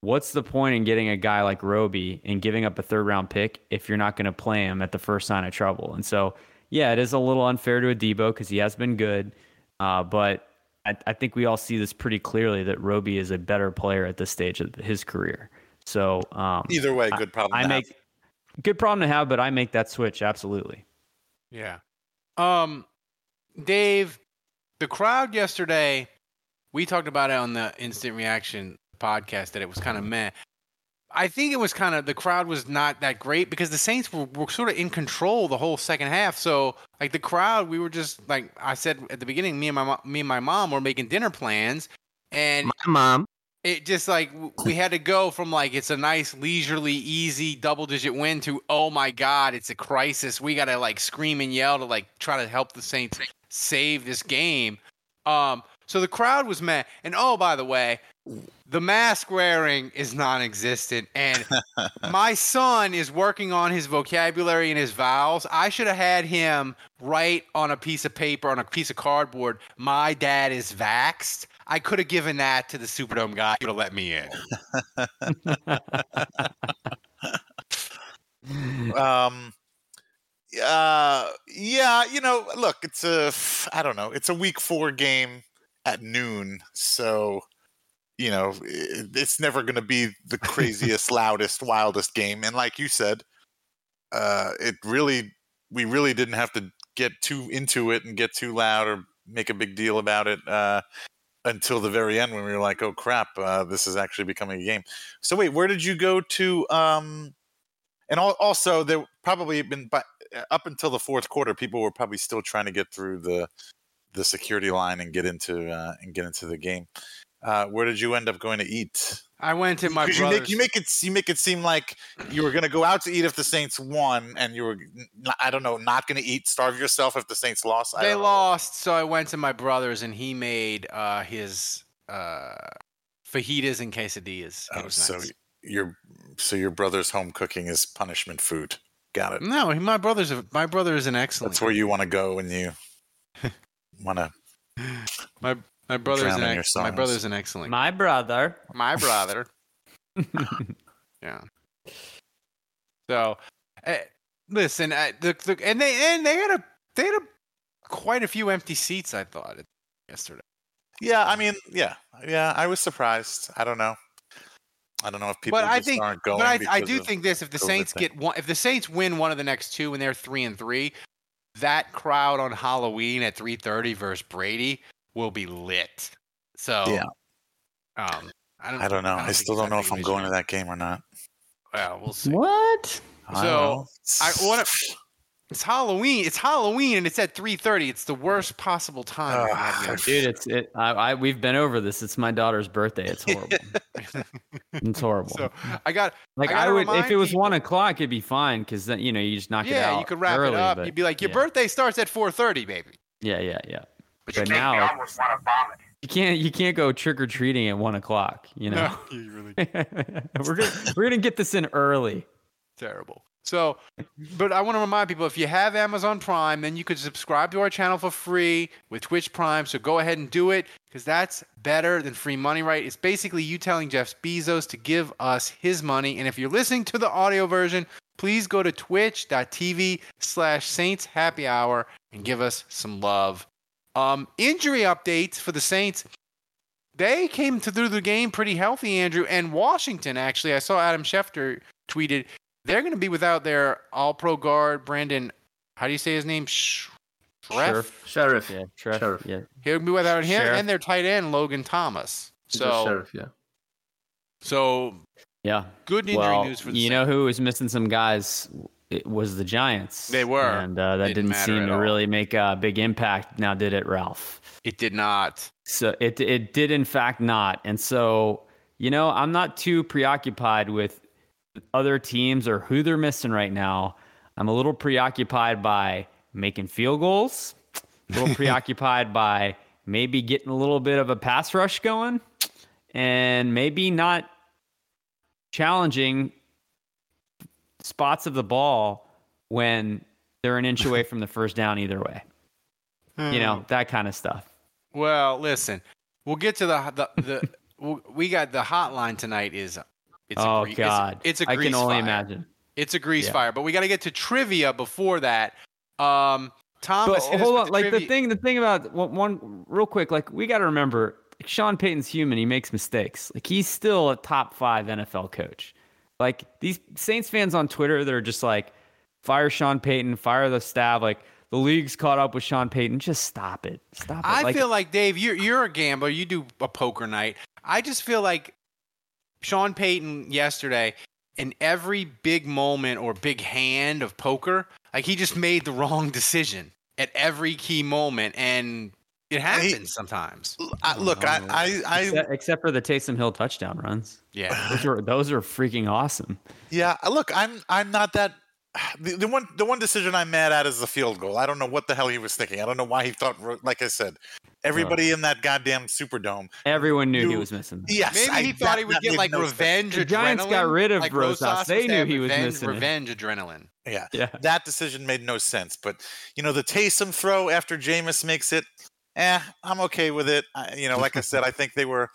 what's the point in getting a guy like Roby and giving up a third round pick if you're not going to play him at the first sign of trouble? And so, yeah, it is a little unfair to Adebo because he has been good, uh, but. I, I think we all see this pretty clearly that Roby is a better player at this stage of his career. So um, Either way, good problem. I to make. Good problem to have, but I make that switch absolutely. Yeah. Um, Dave, the crowd yesterday, we talked about it on the instant reaction podcast that it was kind of meh. I think it was kind of the crowd was not that great because the Saints were, were sort of in control the whole second half. So like the crowd, we were just like I said at the beginning, me and my mo- me and my mom were making dinner plans, and My mom. It just like we had to go from like it's a nice leisurely easy double digit win to oh my god it's a crisis. We gotta like scream and yell to like try to help the saints save this game. Um so the crowd was mad. And oh by the way the mask wearing is non-existent. And my son is working on his vocabulary and his vowels. I should have had him write on a piece of paper on a piece of cardboard my dad is vaxxed i could have given that to the superdome guy to let me in. Um uh yeah you know look it's a i don't know it's a week four game at noon so you know it's never going to be the craziest loudest wildest game and like you said uh it really we really didn't have to get too into it and get too loud or make a big deal about it uh until the very end when we were like oh crap uh this is actually becoming a game. So wait where did you go to um and al- also there probably been but up until the fourth quarter people were probably still trying to get through the the security line and get into uh, and get into the game. Uh, where did you end up going to eat i went to my you make you make it you make it seem like you were going to go out to eat if the Saints won, and you were I don't know not going to eat, starve yourself if the Saints lost. I they lost so i went to my brother's and he made uh his uh fajitas and quesadillas Oh, was so nice. your so your brother's home cooking is punishment food. Got it. no my brother's a, my brother is an excellent That's where you want to go when you want to. my my brother's an in ex- your my brother's an excellent My brother. my brother yeah So, uh, listen, uh, the, the and they and they had a they had a quite a few empty seats. I thought yesterday. Yeah, I mean, yeah, yeah. I was surprised. I don't know. I don't know if people but I think, aren't going. but I, I do think this: if the COVID Saints thing. get one, if the Saints win one of the next two, and they're three and three, that crowd on Halloween at three thirty versus Brady will be lit. So, Yeah. um, I don't, I don't know. I, think still don't know if I'm going to that game or not. Well, we'll see. What? So know. I want to. It's Halloween. It's Halloween, and it's at three thirty. It's the worst possible time. to have Dude, it's it. I, I we've been over this. It's my daughter's birthday. It's horrible. it's horrible. so I got like I I, gotta would, if it was people- one o'clock, it'd be fine because then you know you just knock it out. yeah, you could wrap early, it up. but- You'd be like, your yeah. birthday starts at four thirty, baby. Yeah, yeah, yeah. But But now it's- you can't you can't go trick or treating at one o'clock. You know, No, you really we're gonna we're gonna get this in early. terrible. So, but I want to remind people if you have Amazon Prime, then you could subscribe to our channel for free with Twitch Prime. So go ahead and do it because that's better than free money, right? It's basically you telling Jeff Bezos to give us his money. And if you're listening to the audio version, please go to twitch.tv slash Saints Happy Hour and give us some love. Um, injury updates for the Saints. They came to through the game pretty healthy, Andrew. And Washington, actually, I saw Adam Schefter tweeted they're going to be without their All Pro guard Brandon. How do you say his name? Sh- Shreff. Sheriff. Yeah, Treff, Sheriff. Yeah, He'll be without him Sheriff. and their tight end Logan Thomas. So, sheriff, yeah. so yeah. good injury well, news for the you know who is missing some guys? It was the Giants. They were. and uh, that Didn't didn't, seem to all. really make a big impact. Now, did it, Ralph? It did not. So it it did in fact not. And so, you know, I'm not too preoccupied with other teams or who they're missing right now. I'm a little preoccupied by making field goals, a little preoccupied by maybe getting a little bit of a pass rush going, and maybe not challenging spots of the ball when they're an inch away from the first down either way. You know, that kind of stuff. Well, listen, we'll get to the the, the we'll- we got the hotline tonight. Is it's oh a, God, It's, it's a I grease can only fire. imagine. It's a grease Yeah. fire, but we got to get to trivia before that. Um, Thomas, But hold on, the like the thing, the thing about one, one real quick, like we got to remember, Sean Payton's human. He makes mistakes. Like he's still a top five NFL coach. Like these Saints fans on Twitter, they're just like, fire Sean Payton, fire the staff. Like the league's caught up with Sean Payton. Just stop it. Stop it. I Like, feel like Dave, you're you're a gambler. You do a poker night. I just feel like Sean Payton yesterday, in every big moment or big hand of poker, like he just made the wrong decision at every key moment, and it happens sometimes. I, oh, look, I, I, I, except, except for the Taysom Hill touchdown runs. Yeah, Those are those are freaking awesome. yeah. Look, I'm, I'm not that. The, the one, the one decision I'm mad at is the field goal. I don't know what the hell he was thinking. I don't know why he thought. Like I said, everybody in that goddamn Superdome. Everyone knew he was missing. Yes, Maybe I- he that- thought he would get like no revenge The. Giants got rid of like Rosas. Rosas They knew have he was revenge, missing it. revenge adrenaline. Yeah, Yeah. that decision made no sense. But you know, the Taysom throw after Jameis makes it, eh, I'm okay with it. I, you know, like I said, I think they were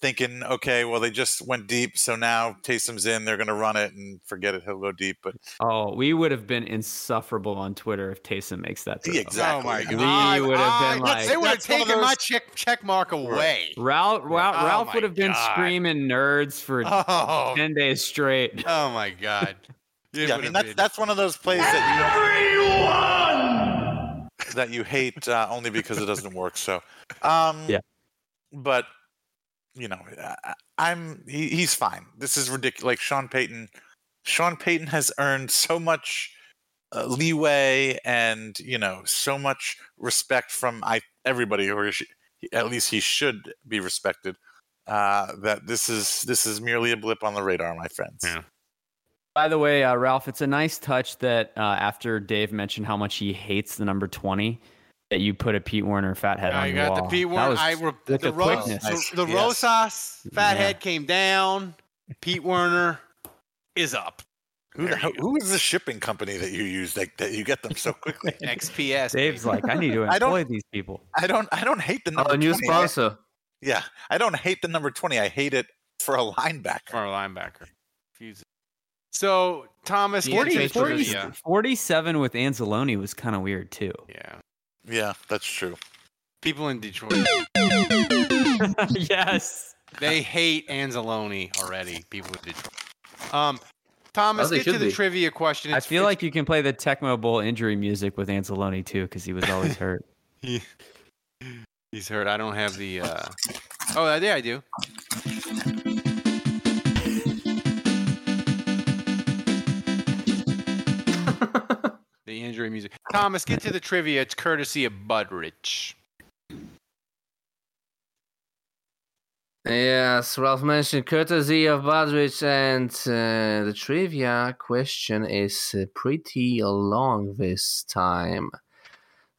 thinking, okay, well, they just went deep, so now Taysom's in, they're going to run it and forget it, he'll go deep. But Oh, we would have been insufferable on Twitter if Taysom makes that throw. exactly, Oh my god! We would have I- been I- like- they would have That's one of taken my check check mark away. Ralph, Ralph, Oh Ralph my would have been God. screaming nerds for Oh, 10 days straight. oh my god! Yeah, I mean have that's been- that's one of those plays that you that you hate uh, only because it doesn't work. So, um, Yeah. But you know, I, I'm he, he's fine. This is ridiculous. Like Sean Payton, Sean Payton has earned so much uh, leeway and you know so much respect from I everybody, or sh- at least he should be respected. Uh, that this is this is merely a blip on the radar, my friends. Yeah. By the way, uh, Ralph, it's a nice touch that uh, after Dave mentioned how much he hates the number 20, that you put a Pete Werner fathead I on your got the wall. Pete Werner. was I re- the, the Ro- quickness. the, the Yes. Rosas fathead Yeah. came down. Pete Werner is up. Who, the, who is the shipping company that you use that, that you get them so quickly? XPS. Dave's like, I need to I don't- employ these people. I don't I don't hate the Oh, number a new 20. I- sponsor. yeah, I don't hate the number 20. I hate it for a linebacker. for a linebacker. Fuse it. So Thomas, get 40, 40 trivia. 47 with Anzalone was kind of weird too. Yeah. Yeah, that's true. People in Detroit, yes. they hate Anzalone already. People in Detroit. Um, Thomas, As get to the be. trivia question. I feel it's- like you can play the Tecmo Bowl injury music with Anzalone too, because he was always hurt. He, he's hurt. I don't have the. Uh... Oh, yeah, I do. The injury music. Thomas, get to the trivia. It's courtesy of Budrich. Yes, Ralph mentioned courtesy of Badrich, and uh, the trivia question is uh, pretty long this time.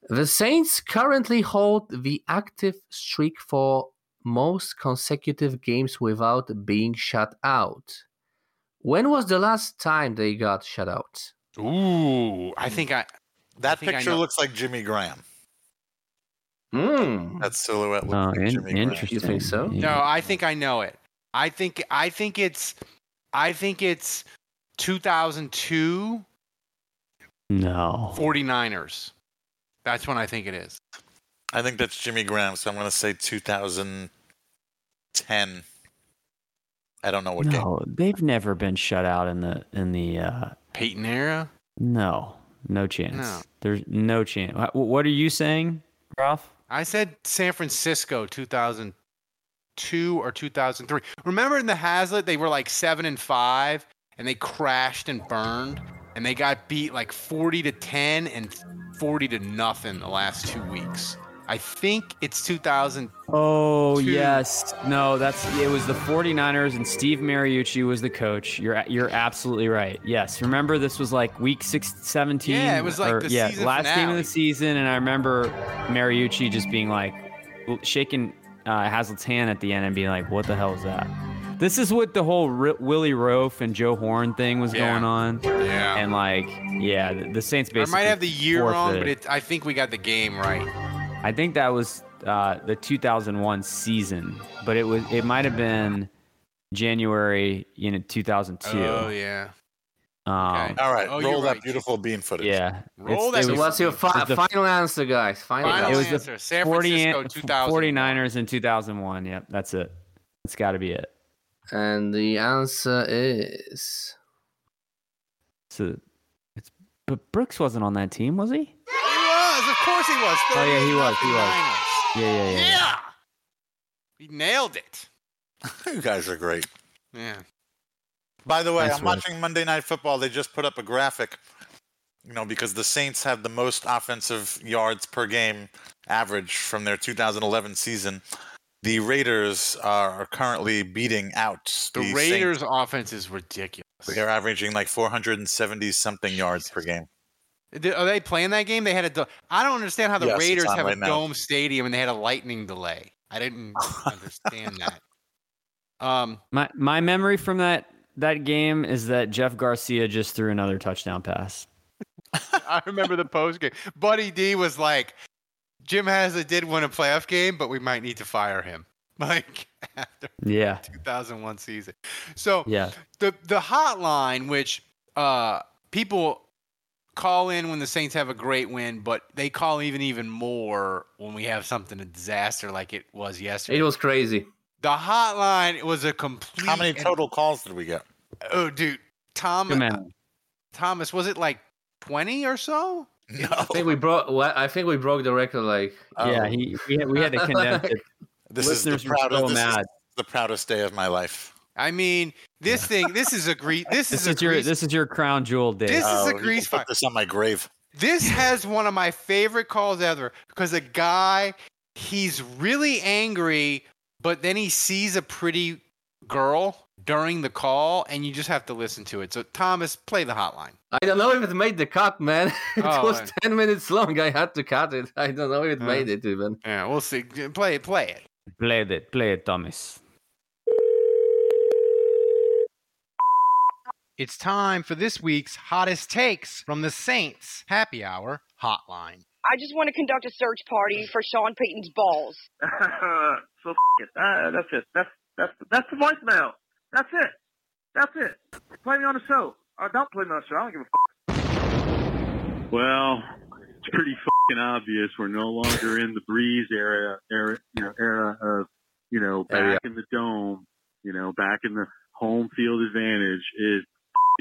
The Saints currently hold the active streak for most consecutive games without being shut out. When was the last time they got shut out? Ooh, I think I. That think picture know. looks like Jimmy Graham. Hmm. That silhouette looks Oh, like in- Jimmy Graham. interesting. You think so? No, I think I know it. I think I think it's I think it's 2002 No. 49ers. That's when I think it is. I think that's Jimmy Graham, so I'm going to say 2010. I don't know what game. No, they've never been shut out in the in the. uh Payton era? No, no chance. No. There's no chance. What are you saying, Ralph? I said San Francisco 2002 or 2003. Remember in the Haslett they were like 7 and 5 and they crashed and burned and they got beat like 40 to 10 and 40 to nothing the last 2 weeks. I think it's 2000. Oh, yes, no, that's it was the 49ers and Steve Mariucci was the coach. You're you're absolutely right. Yes, remember this was like week six, 17. Yeah, it was like or- the yeah, last game of the season, and I remember Mariucci just being like shaking uh, Haslett's hand at the end and being like, "What the hell is that?" This is what the whole R- Willie Roaf and Joe Horn thing was Yeah. going on, Yeah. and like, yeah, the, the Saints I might have the year wrong, but it, I think we got the game right. I think that was uh, the 2001 season, but it was it might have been January, you know, 2002. Oh yeah. Um, Okay. All right, Oh, roll that right. beautiful bean footage. Yeah. Roll It's- that it So was- what's your fi- it was the- final answer, guys? Final, Final It was the. San 40 Francisco 2000. 49ers in 2001. Yep, that's it. It's got to be it. And the answer is So it's but Brooks wasn't on that team, was he? He was, of course he was. Oh, yeah, he was, he was. Yeah, yeah, yeah. yeah. Yeah. He nailed it. you guys are great. Yeah. By the way, Nice I'm work. watching Monday Night Football. They just put up a graphic, you know, because the Saints have the most offensive yards per game average from their 2011 season. The Raiders are currently beating out The Saints. Raiders' offense is ridiculous. They're averaging like 470 something yards per game. Th- Are they playing that game? They had a. do- I don't understand how the Yes, Raiders have right a now. dome stadium and they had a lightning delay. I didn't understand that. Um, My my memory from that that game is that Jeff Garcia just threw another touchdown pass. I remember the post game. Buddy D was like, "Jim Haslett did win a playoff game, but we might need to fire him." Like after Yeah. 2001 season. So Yeah. the the hotline, which uh, people call in when the Saints have a great win, but they call even even more when we have something a disaster like it was yesterday. it was crazy. the hotline was a complete. How many and- total calls did we get? oh, dude, Tom Good man. Uh, Thomas, was it like 20 or so? No. I think we broke. Well, I think we broke the record. Like oh. Yeah, he we had, we had to condense it. This is the Listeners were proudest. so this is mad. the proudest day of my life. I mean, this thing, this is a grease. This, This is a is your grease. this is your crown jewel day. This is Oh, a you can grease put fire. this on my grave. This has one of my favorite calls ever because a guy, he's really angry, but then he sees a pretty girl during the call, and you just have to listen to it. So, Thomas, play the hotline. I don't know if it made the cut, man. it Oh, was man. ten minutes long. I had to cut it. I don't know if it Uh. made it even. Yeah, we'll see. Play it, play it. Play it, play it, Thomas. It's time for this week's hottest takes from the Saints Happy Hour Hotline. I just want to conduct a search party for Sean Payton's balls. so f- it. Uh, that's it. That's that's that's the voicemail. That's it. That's it. Play me on the show. Oh, don't play no shit. I don't give a. Well, it's pretty fucking obvious we're no longer in the Brees era, era, you know, era of, you know, back Area. in the dome, you know, back in the home field advantage. It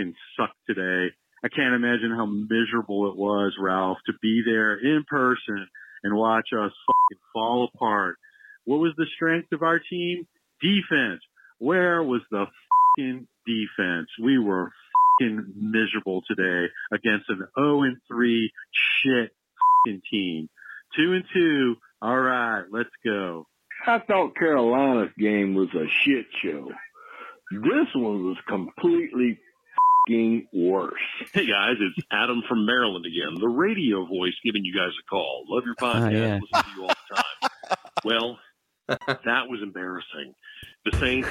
fucking sucked today. I can't imagine how miserable it was, Ralph, to be there in person and watch us fucking fall apart. What was the strength of our team? Defense. Where was the fucking defense? We were fucking miserable today against an 0 and 3 shit fucking team. Two and two. All right, let's go. I thought Carolina's game was a shit show. This one was completely worse. Hey guys, it's Adam from Maryland again, the radio voice giving you guys a call. Love your ah, podcast. yeah. Listen to you all the time. well, that was embarrassing. The Saints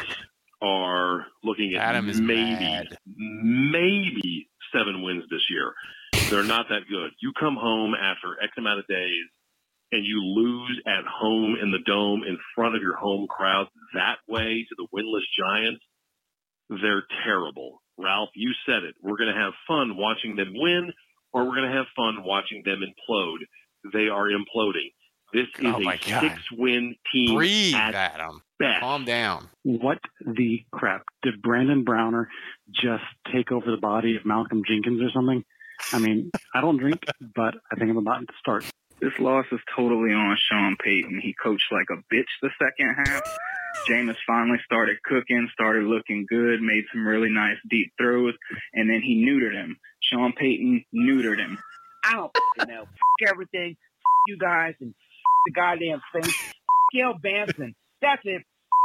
are looking at Adam is maybe, mad. maybe seven wins this year. They're not that good. You come home after X amount of days and you lose at home in the dome in front of your home crowd that way to the winless Giants. They're terrible. Ralph, you said it. We're going to have fun watching them win or we're going to have fun watching them implode. They are imploding. This is Oh a God. six win team Breathe, at Adam. best. Calm down. What the crap? Did Brandon Browner just take over the body of Malcolm Jenkins or something? I mean, I don't drink, but I think I'm about to start. This loss is totally on Sean Payton. He coached like a bitch the second half. Jameis finally started cooking, started looking good, made some really nice deep throws, and then he neutered him. Sean Payton neutered him. I don't fucking know. F- everything. F- you guys and f- the goddamn Saints. F- Gail Benson. That's it. F-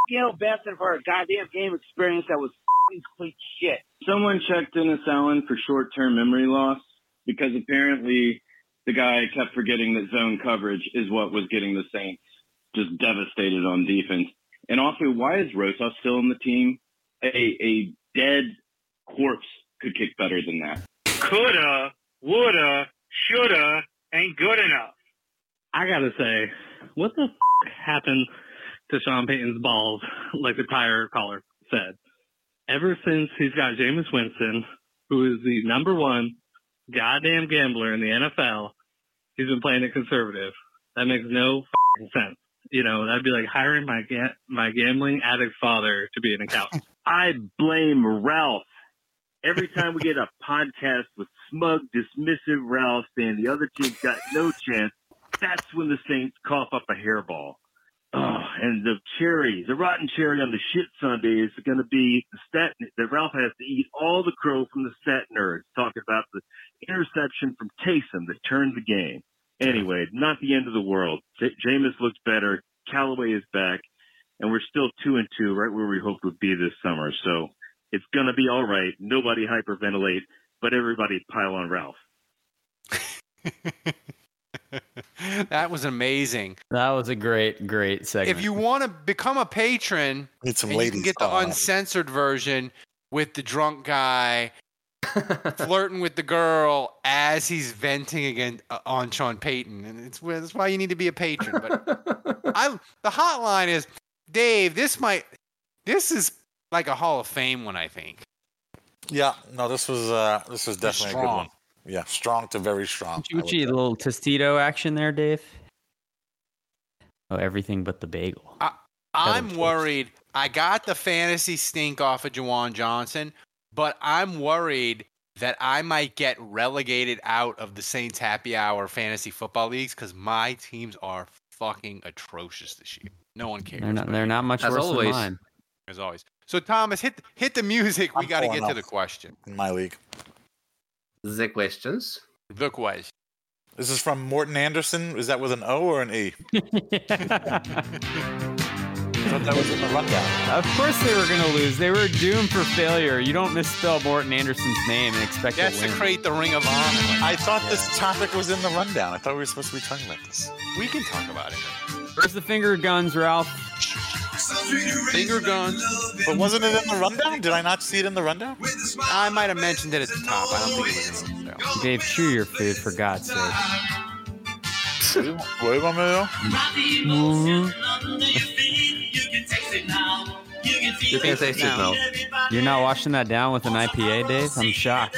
Gail Benson for a goddamn game experience that was f***ing complete shit. Someone checked Dennis Allen for short-term memory loss because apparently the guy kept forgetting that zone coverage is what was getting the Saints just devastated on defense. And also, why is Rosa still on the team? A, a dead corpse could kick better than that. Coulda, woulda, shoulda ain't good enough. I gotta say, what the f- happened to Sean Payton's balls, like the tire caller said? Ever since he's got Jameis Winston, who is the number one goddamn gambler in the NFL, he's been playing it conservative. That makes no f***ing sense. You know, that'd be like hiring my ga- my gambling addict father to be an accountant. I blame Ralph. Every time we get a podcast with smug, dismissive Ralph saying the other team's got no chance, that's when the Saints cough up a hairball. Oh, and the cherry, the rotten cherry on the shit Sunday is going to be the stat that Ralph has to eat all the crow from the stat nerds talking about the interception from Taysom that turned the game. Anyway, not the end of the world. J- Jameis looks better. Callaway is back, and we're still two and two, right where we hoped would be this summer. So it's gonna be all right. Nobody hyperventilate, but everybody pile on Ralph. That was amazing. That was a great, great segment. If you want to become a patron, Need some and you can get the uncensored version with the drunk guy flirting with the girl as he's venting again uh, on Sean Payton, and it's that's why you need to be a patron. But I, the hotline is Dave. This might, this is like a Hall of Fame one, I think. Yeah, no, this was uh, this was definitely a good one. Yeah, strong to very strong. I would Gucci, a little Tostito action there, Dave. Oh, everything but the bagel. I'm worried. I got the fantasy stink off of Juwan Johnson, but I'm worried that I might get relegated out of the Saints happy hour fantasy football leagues because my teams are fucking atrocious this year. No one cares. They're not. They're not much As worse always. than mine. as always. So Thomas, hit hit the music. We I'm got to get to the question. in my league. The questions. The question. This is from Morten Andersen. Is that with an O or an E? I thought that was in the rundown. Of course they were going to lose. They were doomed for failure. You don't misspell Morten Andersen's name and expect to win. Desecrate the Ring of Honor. I thought this topic was in the rundown. I thought we were supposed to be talking about this. We can talk about it. Where's the finger guns, Ralph? Finger guns. But wasn't it in the rundown? Did I not see it in the rundown? I might have mentioned it at the top. I don't think it was in the show. Dave, chew your food for God's sake. What do you want me to do? You can taste it now. You're not washing that down with an IPA, Dave? I'm shocked.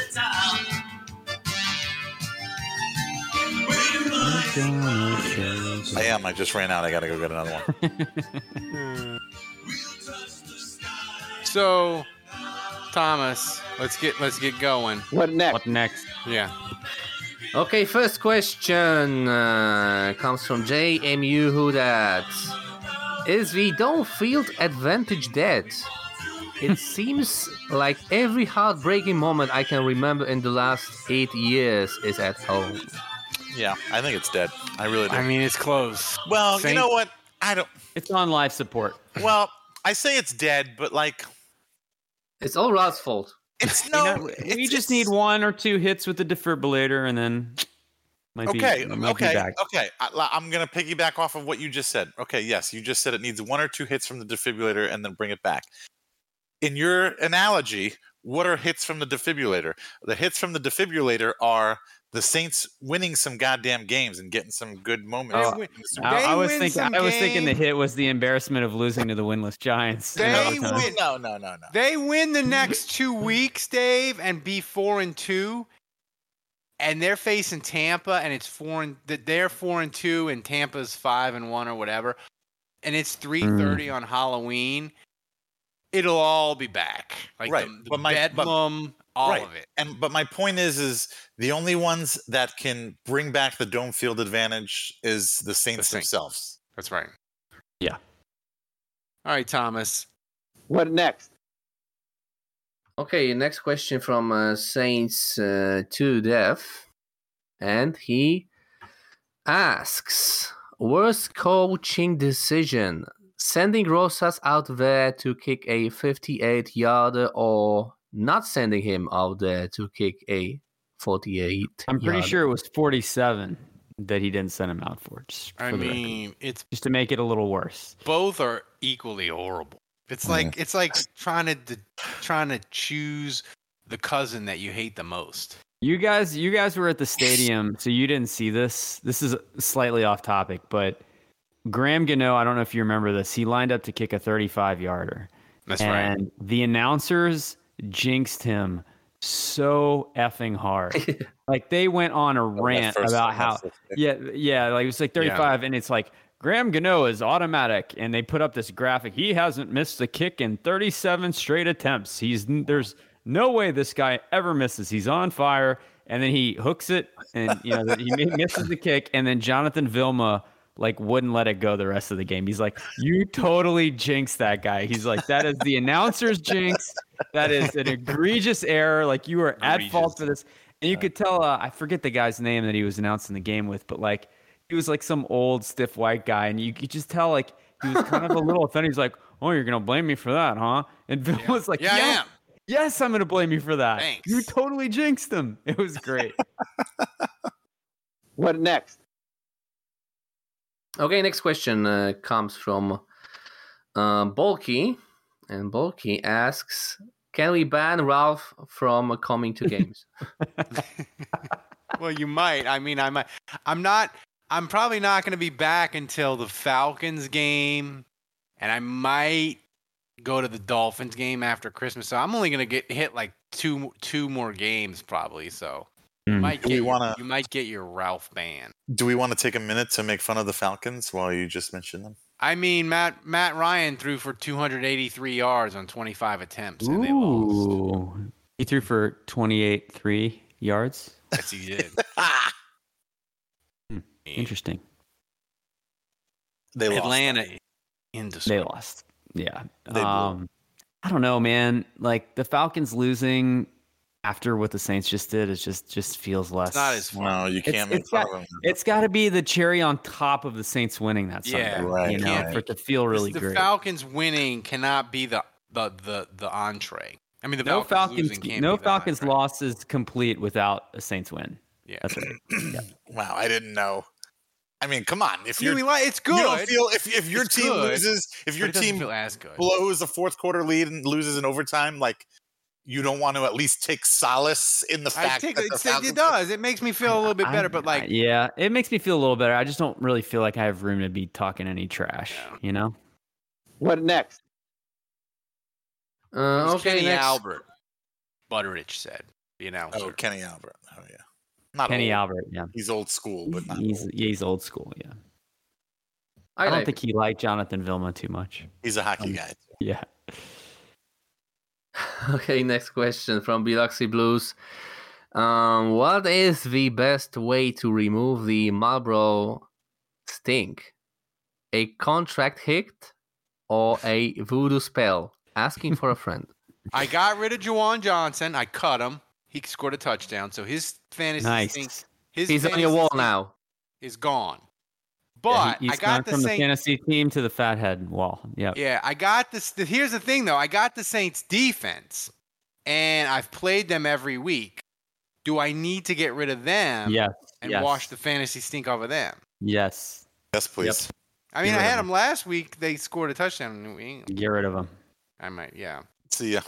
I am. I just ran out. I got to go get another one. So, Thomas, let's get let's get going. What next? What next? Yeah. Okay, first question uh, comes from JMU Who Dat. Is we don't field advantage dead? It seems like every heartbreaking moment I can remember in the last eight years is at home. yeah, I think it's dead. I really do. I mean, it's close. well, you know what? I don't. It's on life support. Well, I say it's dead, but like It's all Rod's fault. it's no. You know, we just need one or two hits with the defibrillator, and then might be okay, might be okay, back. okay. I, I'm gonna piggyback off of what you just said. Okay, yes, you just said it needs one or two hits from the defibrillator and then bring it back. In your analogy, what are hits from the defibrillator? The hits from the defibrillator are the Saints winning some goddamn games and getting some good moments. Oh, in I, I was thinking. some I was thinking the hit was the embarrassment of losing to the winless Giants. They win. No, no, no, no. They win the next two weeks, Dave, and be four and two. And they're facing Tampa, and it's four and that they're four and two, and Tampa's five and one or whatever. And it's three thirty mm. on Halloween. It'll all be back, like Right, the, the but my- but- bedlam, all right. of it. And but my point is, is the only ones that can bring back the dome field advantage is the Saints Saints. themselves. That's right. Yeah. All right, Thomas. What next? Okay, next question from uh, Saints uh, to Dev, and he asks: Worst coaching decision: sending Rosas out there to kick a 58-yarder, or not sending him out there to kick a 48? I'm pretty yarder? sure it was 47 that he didn't send him out for. Just I for the record. mean, it's just to make it a little worse. both are equally horrible. It's like it's like trying to d- trying to choose the cousin that you hate the most. You guys, you guys were at the stadium, so you didn't see this. This is slightly off topic, but Graham Gano, I don't know if you remember this. He lined up to kick a 35 yarder. That's right. and the announcers jinxed him so effing hard. like they went on a rant about how yeah, yeah, like it was like 35 and it's like Graham Gano is automatic and they put up this graphic. He hasn't missed a kick in 37 straight attempts. He's there's no way this guy ever misses. He's on fire and then he hooks it and you know he misses the kick and then Jonathan Vilma like wouldn't let it go the rest of the game. He's like, "You totally jinxed that guy." He's like, "That is the announcer's jinx. That is an egregious error. Like you are at fault for this." And you could tell, uh, I forget the guy's name that he was announcing the game with, but like he was like some old stiff white guy, and you could just tell like he was kind of a little offended. He's like, "Oh, you're gonna blame me for that, huh?" And Bill was like, Yeah, I "Yes, am. yes, I'm gonna blame you for that. Thanks. You totally jinxed him. It was great." What next? Okay, next question uh, comes from uh, Bulky, and Bulky asks, "Can we ban Ralph from coming to games?" well, you might. I mean, I might. I'm not. I'm probably not going to be back until the Falcons game, and I might go to the Dolphins game after Christmas. So I'm only going to get hit like two two more games probably. So you Mm. might get we your- wanna- you might get your Ralph ban. Do we want to take a minute to make fun of the Falcons while you just mentioned them? I mean, Matt Matt Ryan threw for 283 yards on 25 attempts, and they lost. He threw for 28 three yards. Yes, he did. Interesting. They lost. Atlanta They lost. Yeah. They um, I don't know, man. Like the Falcons losing after what the Saints just did, it just just feels less. It's not as fun. No, you can't make it's fun got- of them. It's got to be the cherry on top of the Saints winning that Sunday. Yeah, Right, you know, right. for it to feel really the great. Falcons winning cannot be the the the, the entree. I mean, the no Falcons, Falcons, losing can't no be Falcons entree. loss is complete without a Saints win. Yeah, That's right. Wow, I didn't know. I mean, come on. If you're, mean, like, it's good. you don't feel if, if your It's team good, loses, if your but it doesn't team feel as good. blows a fourth quarter lead and loses in overtime, like you don't want to at least take solace in the I fact take that it, the it, Falcons it does. It makes me feel a little bit I- better, but like, yeah, it makes me feel a little better. I just don't really feel like I have room to be talking any trash. You know. What next? Uh, okay, Kenny next. Albert. Butteridge said. The announcer. Oh, Kenny Albert. Oh yeah. Not Kenny old. Albert, yeah. He's old school, but not He's old. he's old school, yeah. I I, don't like think he liked Jonathan Vilma too much. He's a hockey guy. Yeah. Okay, next question from Biloxi Blues. Um, what is the best way to remove the Marlboro stink? A contract hit or a voodoo spell? Asking for a friend. I got rid of Juwan Johnson. I cut him. He scored a touchdown. So his fantasy Nice. stink, his He's on your wall stink now. Is gone. Yeah, But he, I got gone the from the fantasy team to the fathead wall. Yeah. Yeah, I got this. The, here's the thing, though. I got the Saints defense, and I've played them every week. Do I need to get rid of them? Yes. And yes. wash the fantasy stink off of them? Yes. Yes, please. I mean, I had them last week. They scored a touchdown in New England. Get rid of them. I might, yeah. See ya.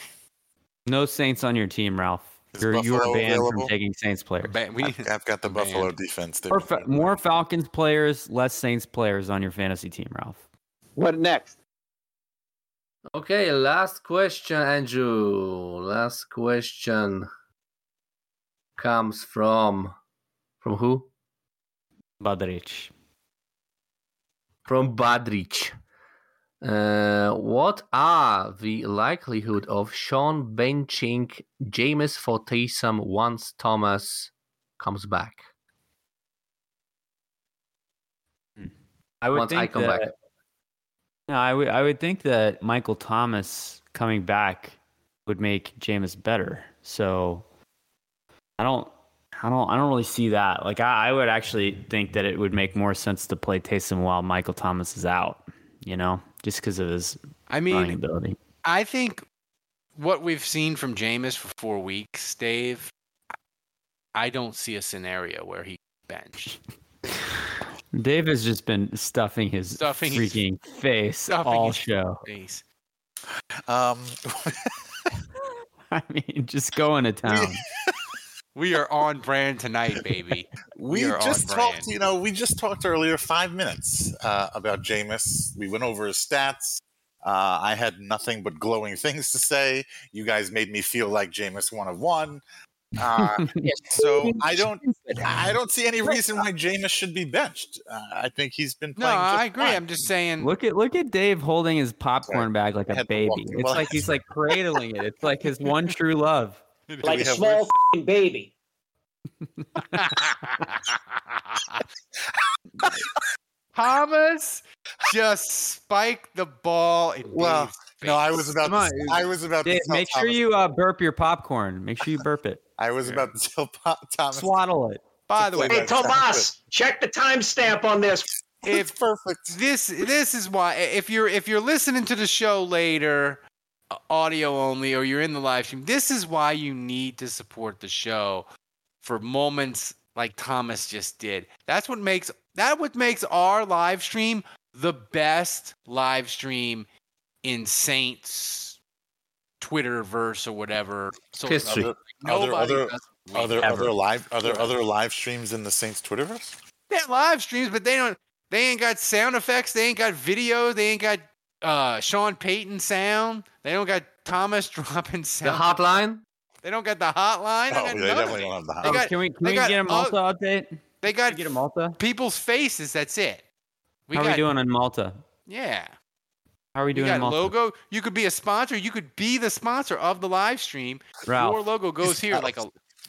No Saints on your team, Ralph. Is You're, you are banned available? from taking Saints players. Ba- we, I've, I've got the Banned. Buffalo defense. There. More, Fa- more Falcons players, less Saints players on your fantasy team, Ralph. What next? Okay, last question, Andrew. Last question comes from from who? Badrich. From Badrich. Uh, what are the likelihood of Sean benching Jameis for Taysom once Thomas comes back? I would Once think I come that, back. No, I would I would think that Michael Thomas coming back would make Jameis better. So I don't I don't I don't really see that. Like I, I would actually think that it would make more sense to play Taysom while Michael Thomas is out, you know, just because of his I running mean, ability. I think what we've seen from Jameis for four weeks, Dave, I don't see a scenario where he benched. Dave has just been stuffing his Stuffing his- freaking face Stuffing all his show. face. Um, I mean, just going to town. We are on brand tonight, baby. we are on just brand. talked. You know, we just talked earlier, five minutes uh, about Jameis. We went over his stats. Uh, I had nothing but glowing things to say. You guys made me feel like Jameis one of one. Uh, so I don't, I don't see any reason why Jameis should be benched. Uh, I think he's been No, playing. just I agree. fine. I'm just saying. Look at look at Dave holding his popcorn bag like I a had to walk baby. It's like he's like cradling it. It's like his one true love. Like a have small f***ing baby. Thomas just spiked the ball in Well, Dave's no, I was about. Come on, to, I was about. Dave, to tell make sure Thomas- you uh, burp your popcorn. Make sure you burp it. I was about to tell Po- Thomas. Swaddle it. By the way, Hey, Tomas, check the timestamp on this. if perfect. this this is why if you're if you're listening to the show later audio only or you're in the live stream this is why you need to support the show for moments like Thomas just did that's what makes that what makes our live stream the best live stream in Saints Twitter verse or whatever so History. Other, Nobody other, other, Ever. other live, other, other live streams in the Saints Twitterverse. They have live streams, but they don't. They ain't got sound effects. They ain't got video. They ain't got uh, Sean Payton sound. They don't got Thomas dropping sound. The hotline? They don't got the hotline. Oh, got they definitely it. don't have the They hot. got- can we can we got get a Malta all- update? They got get a Malta? people's faces. That's it. We How are we doing in Malta? yeah. How are we doing in got Malta? logo. You could be a sponsor. You could be the sponsor of the live stream. Ralph. Your logo goes here like a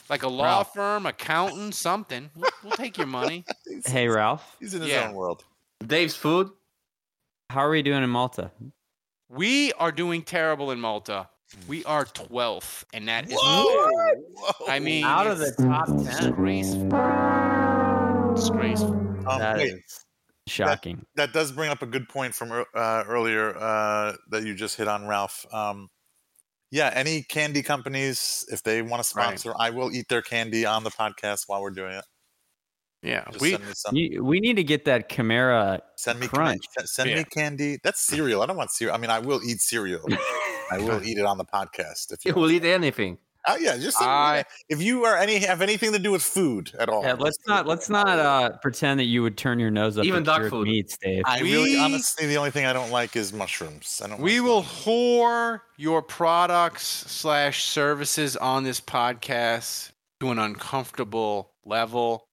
like a law Ralph. firm, accountant, something. We'll, we'll take your money. Hey Ralph, He's in his Yeah. own world. Dave's food? How are we doing in Malta? We are doing terrible in Malta. We are 12th, and that is Whoa! I mean, Out of the top ten. disgraceful. Disgraceful. Um, That wait, is shocking. that does bring up a good point from uh, earlier uh, that you just hit on, Ralph. Um, yeah, any candy companies, if they want to Right. sponsor, I will eat their candy on the podcast while we're doing it. Yeah, Just we send me some. You, we need to get that Kamara Send me crunch. can- Send Yeah. me candy. That's cereal. I don't want cereal. I mean, I will eat cereal. I will eat it on the podcast if You you. will eat anything. Uh, yeah, just I- if you are any have anything to do with food at all. Yeah, let's not let's not uh, pretend that you would turn your nose up Even at dog food. meats, Dave. I really, honestly, the only thing I don't like is mushrooms. I don't. We like will whore your products slash services on this podcast to an uncomfortable level.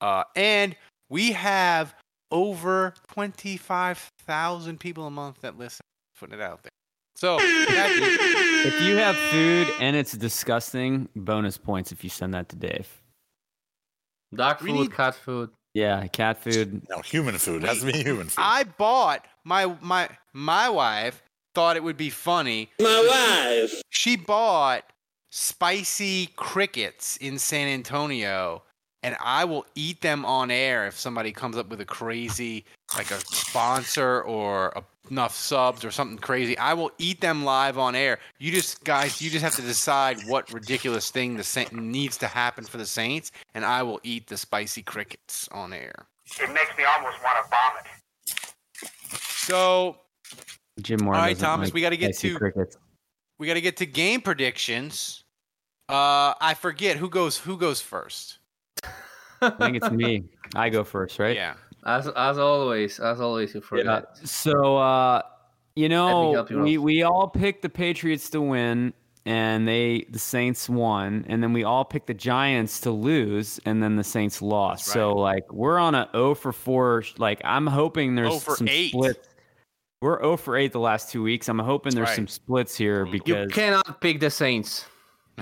Uh, and we have over 25,000 people a month that listen. Putting it out there. So, If you have food and it's disgusting, bonus points if you send that to Dave. Dog food, need- cat food. Yeah, cat food. No, human food. It has to be human food. I bought my my my wife thought it would be funny. My wife. She bought spicy crickets in San Antonio, and I will eat them on air if somebody comes up with a crazy, like a sponsor or a, enough subs or something crazy. I will eat them live on air. You just guys, you just have to decide what ridiculous thing the Saint needs to happen for the Saints, and I will eat the spicy crickets on air. It makes me almost want to vomit. So Jim Moore. All right, Thomas, like we gotta get to- crickets. we got to get to game predictions. Uh, I forget who goes who goes first. I think it's me. I go first, right? Yeah. As as always, as always, you forget. Yeah. So uh, you know, we we all picked the Patriots to win, and they the Saints won, and then we all picked the Giants to lose, and then the Saints lost. That's So like we're on a 0 for 4. Like I'm hoping there's 0 for some 8. splits. We're 0 for 8 the last two weeks. I'm hoping there's right. some splits here because You because cannot pick the Saints.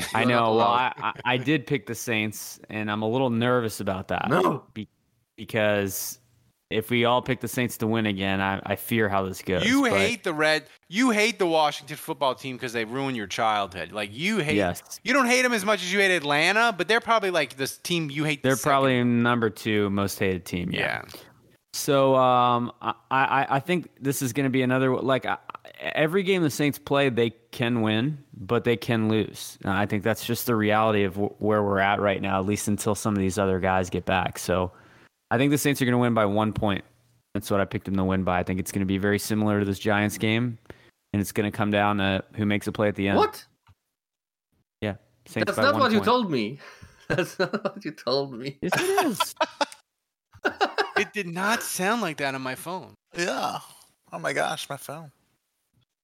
I know. Well. I, I, did pick the Saints, and I'm a little nervous about that. No. Be, because if we all pick the Saints to win again, I, I fear how this goes. You but hate the red. You hate the Washington football team because they ruin your childhood. Like you hate. Yes. You don't hate them as much as you hate Atlanta, but they're probably like this team you hate. They're second. probably number two most hated team. Yeah. Yeah. So um, I, I I think this is going to be another like I, every game the Saints play, they can win, but they can lose. And I think that's just the reality of wh- where we're at right now, at least until some of these other guys get back. So I think the Saints are going to win by one point. That's what I picked them to win by. I think it's going to be very similar to this Giants game, and it's going to come down to who makes a play at the end. What? Yeah, Saints That's by not one what you told me. That's not what you told me. Yes, it is. It did not sound like that on my phone. Yeah. Oh my gosh, my phone.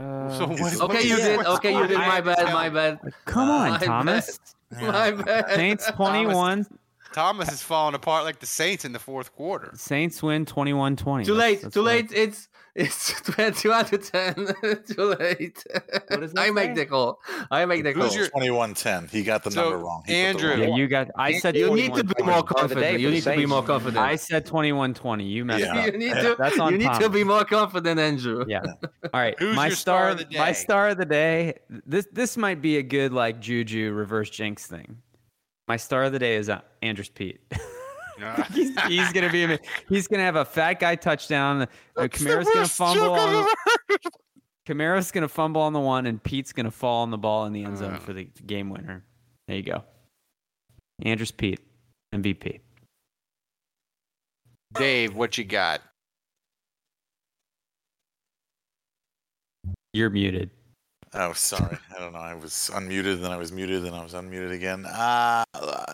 Uh, So what? Okay, you did. Okay, you did. My bad. My bad. Come on, My Thomas. bad. My bad. Saints 21. Thomas is falling apart like the Saints in the fourth quarter. Saints win 21-20. Too late. that's Too what late. It's it's twenty one to ten. Too late. What does that I make the call. I make the call. Who's your- Twenty-one ten. He got the So, number wrong. He Andrew- wrong- Yeah, you got. I said. you need to be more confident. You need to be more confident. I said 21-20. You messed Yeah. up. you need Yeah, to. that's on you need to be more confident, Andrew. Yeah. All right. Who's my your star, star of the My day? star of the day. This this might be a good like juju reverse jinx thing. My star of the day is uh, Andrus Peat. he's, he's gonna be. He's gonna have a fat guy touchdown. Uh, Kamara's gonna fumble. On the, Kamara's gonna fumble on the one, and Peat's gonna fall on the ball in the end zone Uh. for the game winner. There you go. Andrus Peat, MVP. Dave, what you got? You're muted. Oh, sorry. I don't know. I was unmuted, then I was muted, then I was unmuted again. Uh,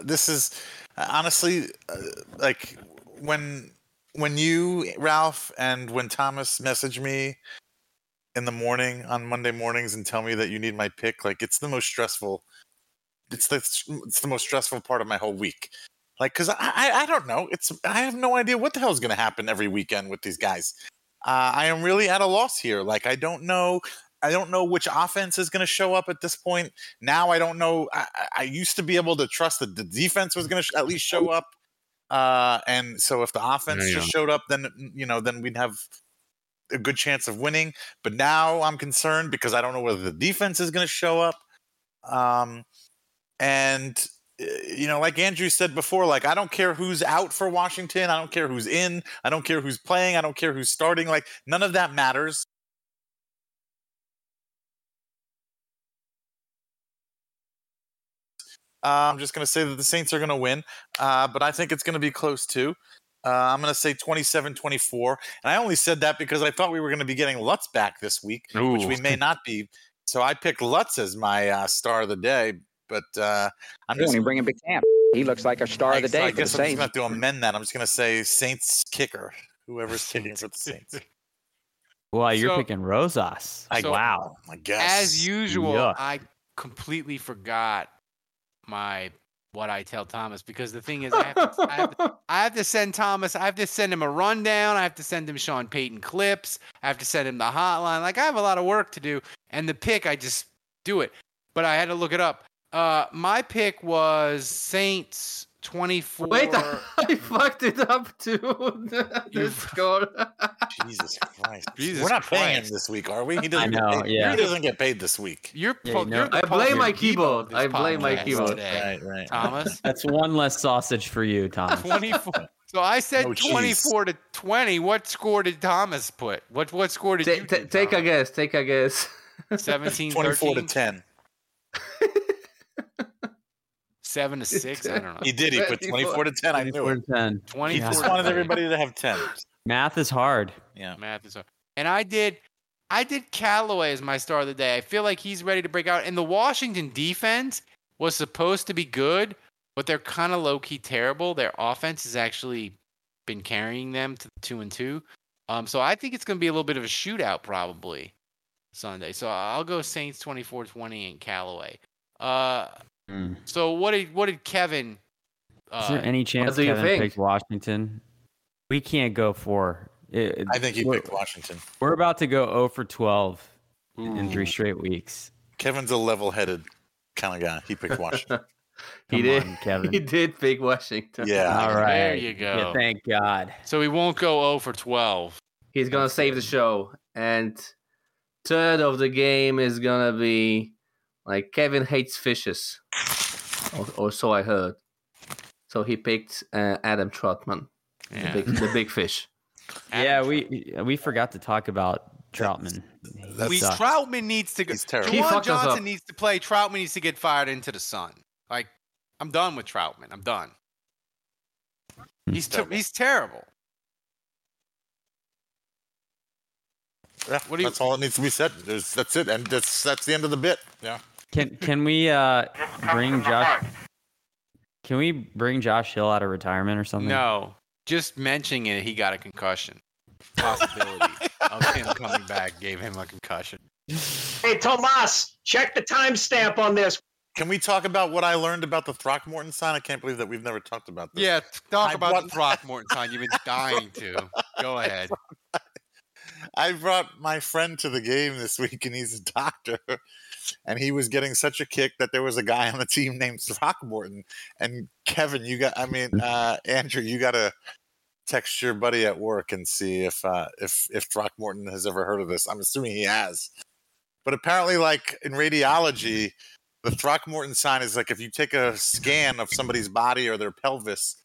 this is honestly uh, like when when you Ralph and when Thomas message me in the morning on Monday mornings and tell me that you need my pick. Like it's the most stressful. It's the it's the most stressful part of my whole week. Like, cause I I, I don't know. It's I have no idea what the hell is going to happen every weekend with these guys. Uh, I am really at a loss here. Like I don't know. I don't know which offense is going to show up at this point. Now I don't know. I, I- used to be able to trust that the defense was going to sh- at least show up. Uh, and so if the offense Yeah, just showed up, then you know, then we'd have a good chance of winning. But now I'm concerned because I don't know whether the defense is going to show up. Um, and uh, you know, like Andrew said before, like I don't care who's out for Washington. I don't care who's in. I don't care who's playing. I don't care who's starting. Like none of that matters. Uh, I'm just going to say that the Saints are going to win, uh, but I think it's going to be close too. Uh, I'm going to say 27 24. And I only said that because I thought we were going to be getting Lutz back this week, which we may not be. So I picked Lutz as my uh, star of the day but uh, I'm They just only bring in Big Camp. He looks like a star of the I, day I for the guess I'm just gonna have to amend that. I'm just gonna say Saints kicker, whoever's kicking for the Saints. Well, you're So- picking Rosas. So- wow. I guess. As usual, Yuck. I completely forgot my what I tell Thomas because the thing is, I have, to, I, have to, I have to send Thomas. I have to send him a rundown. I have to send him Sean Payton clips. I have to send him the hotline. Like I have a lot of work to do. And the pick, I just do it. But I had to look it up. Uh, my pick was Saints twenty four. Wait, I fucked it up too. the score. Jesus Christ. Jesus We're not paying him this week, are we? He doesn't, I know, get paid. yeah. he doesn't get paid this week. You're, Yeah, po- you know- you're I blame Paul my keyboard. I blame my keyboard. today, Right, right. Thomas. That's one less sausage for you, Thomas. 24. So I said No cheese. 24 to 20. What score did Thomas put? What what score did Ta- you ta- do, take a guess. Take a guess. 17 24 to 13? 10. 7 to 6? I don't know. He did. He put 24 to 10. I knew 24 it. to 10. 24 He just wanted everybody to have 10. Math is hard. Yeah. Math is hard. And I did I did Callaway as my star of the day. I feel like he's ready to break out. And the Washington defense was supposed to be good, but they're kind of low key terrible. Their offense has actually been carrying them to the two and two. Um, so I think it's going to be a little bit of a shootout probably Sunday. So I'll go Saints 24-20 and Callaway. Uh, Mm. so what did what did Kevin? Uh, Is there any chance do Kevin think? picked Washington? We can't go for. It, I think he picked Washington. we're about to go 0 for 12 in three straight weeks. Kevin's a level headed kind of guy. He picked Washington. he Come did. on, Kevin. He did pick Washington. yeah. All right. There you Yeah, go. thank God. So he won't go 0 for 12. He's gonna save the show. And third of the game is gonna be like Kevin hates fishes, or, or so I heard. So he picked uh, Adam Trautman, Yeah. the, big, the big fish. Yeah, we we forgot to talk about Trautman. He We, sucks. Trautman needs to go. He's terrible. He Juwan fucked us Johnson needs to play. Trautman needs to get fired into the sun. Like, I'm done with Trautman. I'm done. He's ter- Terrible. he's terrible. Yeah, What do you- that's all that needs to be said. There's, that's it, and that's that's the end of the bit. Yeah. Can can we uh bring Josh? Can we bring Josh Hill out of retirement or something? No, just mentioning it, he got a concussion. Possibility of him coming back gave him a concussion. Hey, Tomas, check the timestamp on this. Can we talk about what I learned about the Throckmorton sign? I can't believe that we've never talked about this. Yeah, talk I about brought- the Throckmorton sign. You've been dying to. Go ahead. I brought my friend to the game this week, and he's a doctor. And he was getting such a kick that there was a guy on the team named Throckmorton. And Kevin, you got, I mean, uh, Andrew, you got to text your buddy at work and see if uh, if if Throckmorton has ever heard of this. I'm assuming he has. But apparently, like in radiology, the Throckmorton sign is like if you take a scan of somebody's body or their pelvis,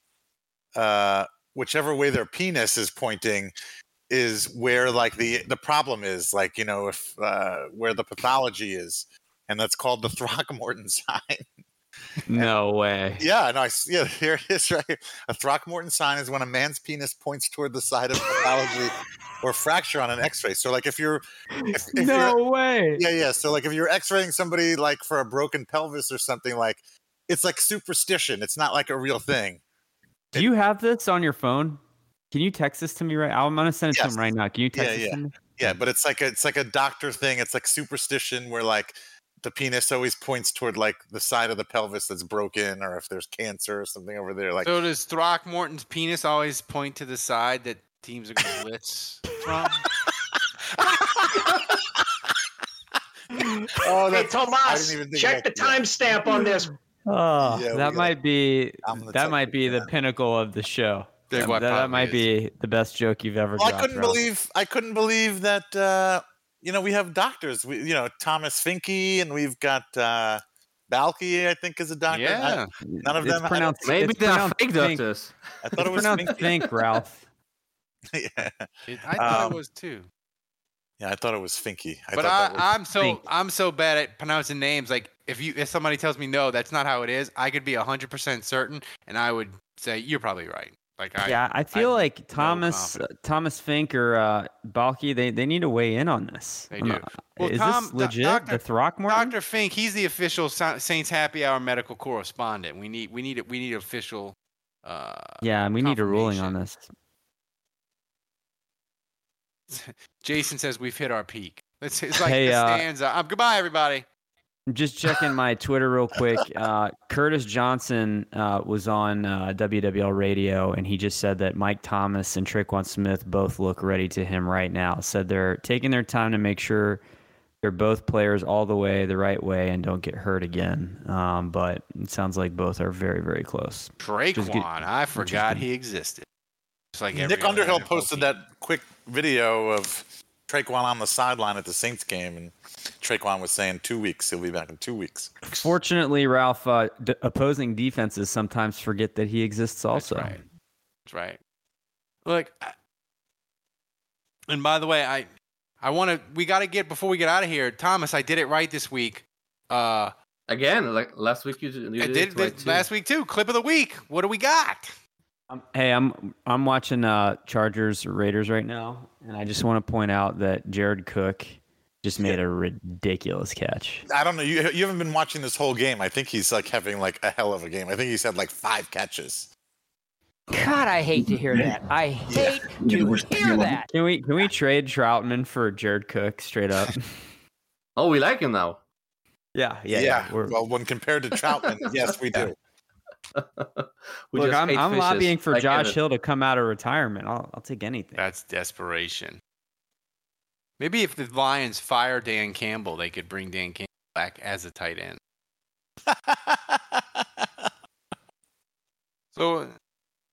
uh, whichever way their penis is pointing, is where like the the problem is like you know if uh, where the pathology is and that's called the Throckmorton sign. No way. yeah, no, I, yeah, here it is right. here. A Throckmorton sign is when a man's penis points toward the side of pathology or fracture on an X-ray. So like if you're if, if no you're, way. yeah, yeah. So like if you're X-raying somebody like for a broken pelvis or something like it's like superstition. It's not like a real thing. Do you have this on your phone? Can you text this to me right? I'm gonna send it to him right now. Can you text Yeah, this yeah. to me? Yeah, but it's like a, it's like a doctor thing. It's like superstition where like the penis always points toward like the side of the pelvis that's broken, or if there's cancer or something over there. Like So does Throckmorton's penis always point to the side that teams are going to blitz from? oh, Hey, that's, Tomas, even think check the timestamp on this. Oh, Yeah, that might be that might be the that. pinnacle of the show. Big That, what that might is. be the best joke you've ever. Well, I couldn't Ralph. believe I couldn't believe that uh, you know we have doctors. We, you know Thomas Finke, and we've got uh, Balky. I think is a doctor. Yeah. I, none of It's them. I don't- pronounced. Maybe it's they are pronounced fake think. doctors. I thought It's it was pronounced Finke. think, Ralph. yeah. It- I thought Um, it was too. yeah, I thought it was Finky. I but I, that was I'm so Fink. I'm so bad at pronouncing names. Like if you if somebody tells me no, that's not how it is. I could be hundred percent certain, and I would say you're probably right. Like I yeah, I feel like Thomas uh, Thomas Fink or uh, Balky, they, they need to weigh in on this. They do. not- Well, is Tom- this Do- legit? Doctor- the Throckmorton? Dr. Fink, he's the official Saints Happy Hour medical correspondent. We need we need we need official. Uh, Yeah, we need a ruling on this. Jason says we've hit our peak. It's, it's like Hey, the uh, stanza. Um, goodbye, everybody. I'm Just checking my Twitter real quick. Uh, Curtis Johnson uh, was on uh, WWL radio, and he just said that Mike Thomas and Tre'Quan Smith both look ready to him right now. Said they're taking their time to make sure they're both players all the way the right way and don't get hurt again. Um, but it sounds like both are very, very close. Tre'Quan, Just get- I forgot he existed. It's like Nick Underhill NFL posted that quick video of Tre'Quan on the sideline at the Saints game, and Tre'Quan was saying two weeks. He'll be back in two weeks. Fortunately, Ralph, uh, d- opposing defenses sometimes forget that he exists also. That's right. That's right. Look, I- and by the way, I I want to. We got to get before we get out of here. Thomas, I did it right this week. Uh, Again, like last week you, you I did, did it right it too. last week too. Clip of the week. What do we got? Hey, I'm I'm watching uh, Chargers Raiders right now, and I just want to point out that Jared Cook just made a ridiculous catch. I don't know. You, you haven't been watching this whole game. I think he's like having like a hell of a game. I think he's had like five catches. God, I hate to hear that. I hate to hear that. Can we can we trade Trautman for Jared Cook straight up? Oh, we like him now. yeah, Yeah. yeah. yeah. Well, when compared to Trautman, yes, we do. We Look, just I'm, I'm lobbying for like Josh Evan. Hill to come out of retirement. I'll I'll take anything. That's desperation. Maybe if the Lions fire Dan Campbell, they could bring Dan Campbell back as a tight end. so,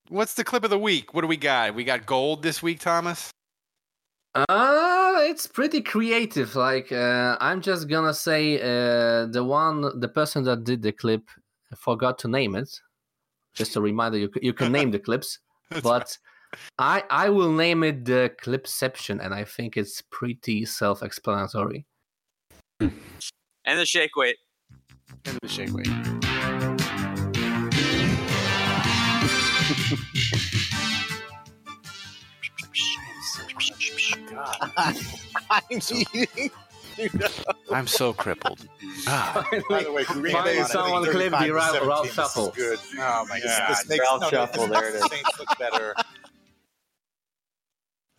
what's the clip of the week? What do we got? We got gold this week, Thomas. Uh, it's pretty creative. Like, uh, I'm just gonna say uh, the one, the person that did the clip forgot to name it. Just a reminder, you you can name the clips, but I I will name it the clipception, and I think it's pretty self-explanatory. And the shake weight. And the shake weight. I'm eating. I'm so crippled. Ah. By the way, Green Finally Bay someone clipped the Ralph- Ralph Shuffle. Good. Oh my God. This makes, Ralph no, Shuffle, there it makes Saints look better.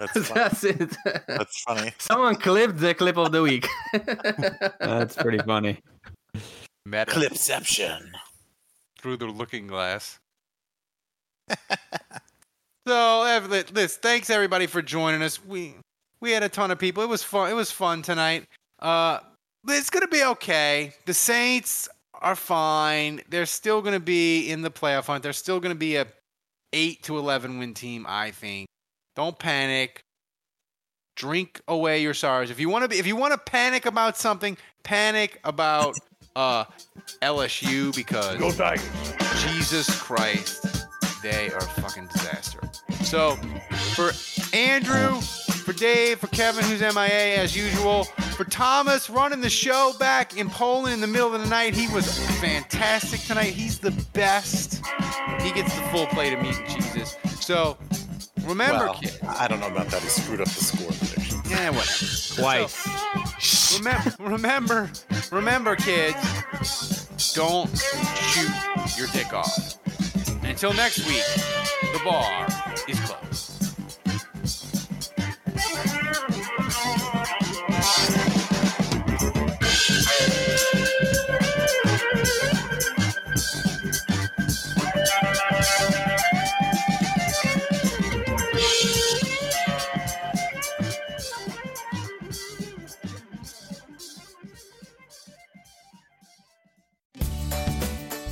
That's funny. That's it. That's funny. Someone clipped the clip of the week. That's pretty funny. Meta Clipception. through the looking glass. so, Ev- li- thanks everybody for joining us. We we had a ton of people. It was fun. It was fun tonight. Uh, it's gonna be okay. The Saints are fine. They're still gonna be in the playoff hunt. They're still gonna be a eight to eleven win team. I think. Don't panic. Drink away your sorrows. If you want to be, if you want to panic about something, panic about uh LSU because Go Tigers. Jesus Christ, they are a fucking disaster. So, for Andrew, for Dave, for Kevin, who's MIA as usual, for Thomas running the show back in Poland in the middle of the night, he was fantastic tonight. He's the best. He gets the full plate of meat and cheeses. So, remember, well, kids. I don't know about that. He screwed up the score prediction. Yeah, whatever. Twice. Remember, remember, remember, kids, don't shoot your dick off. Until next week, the bar is closed.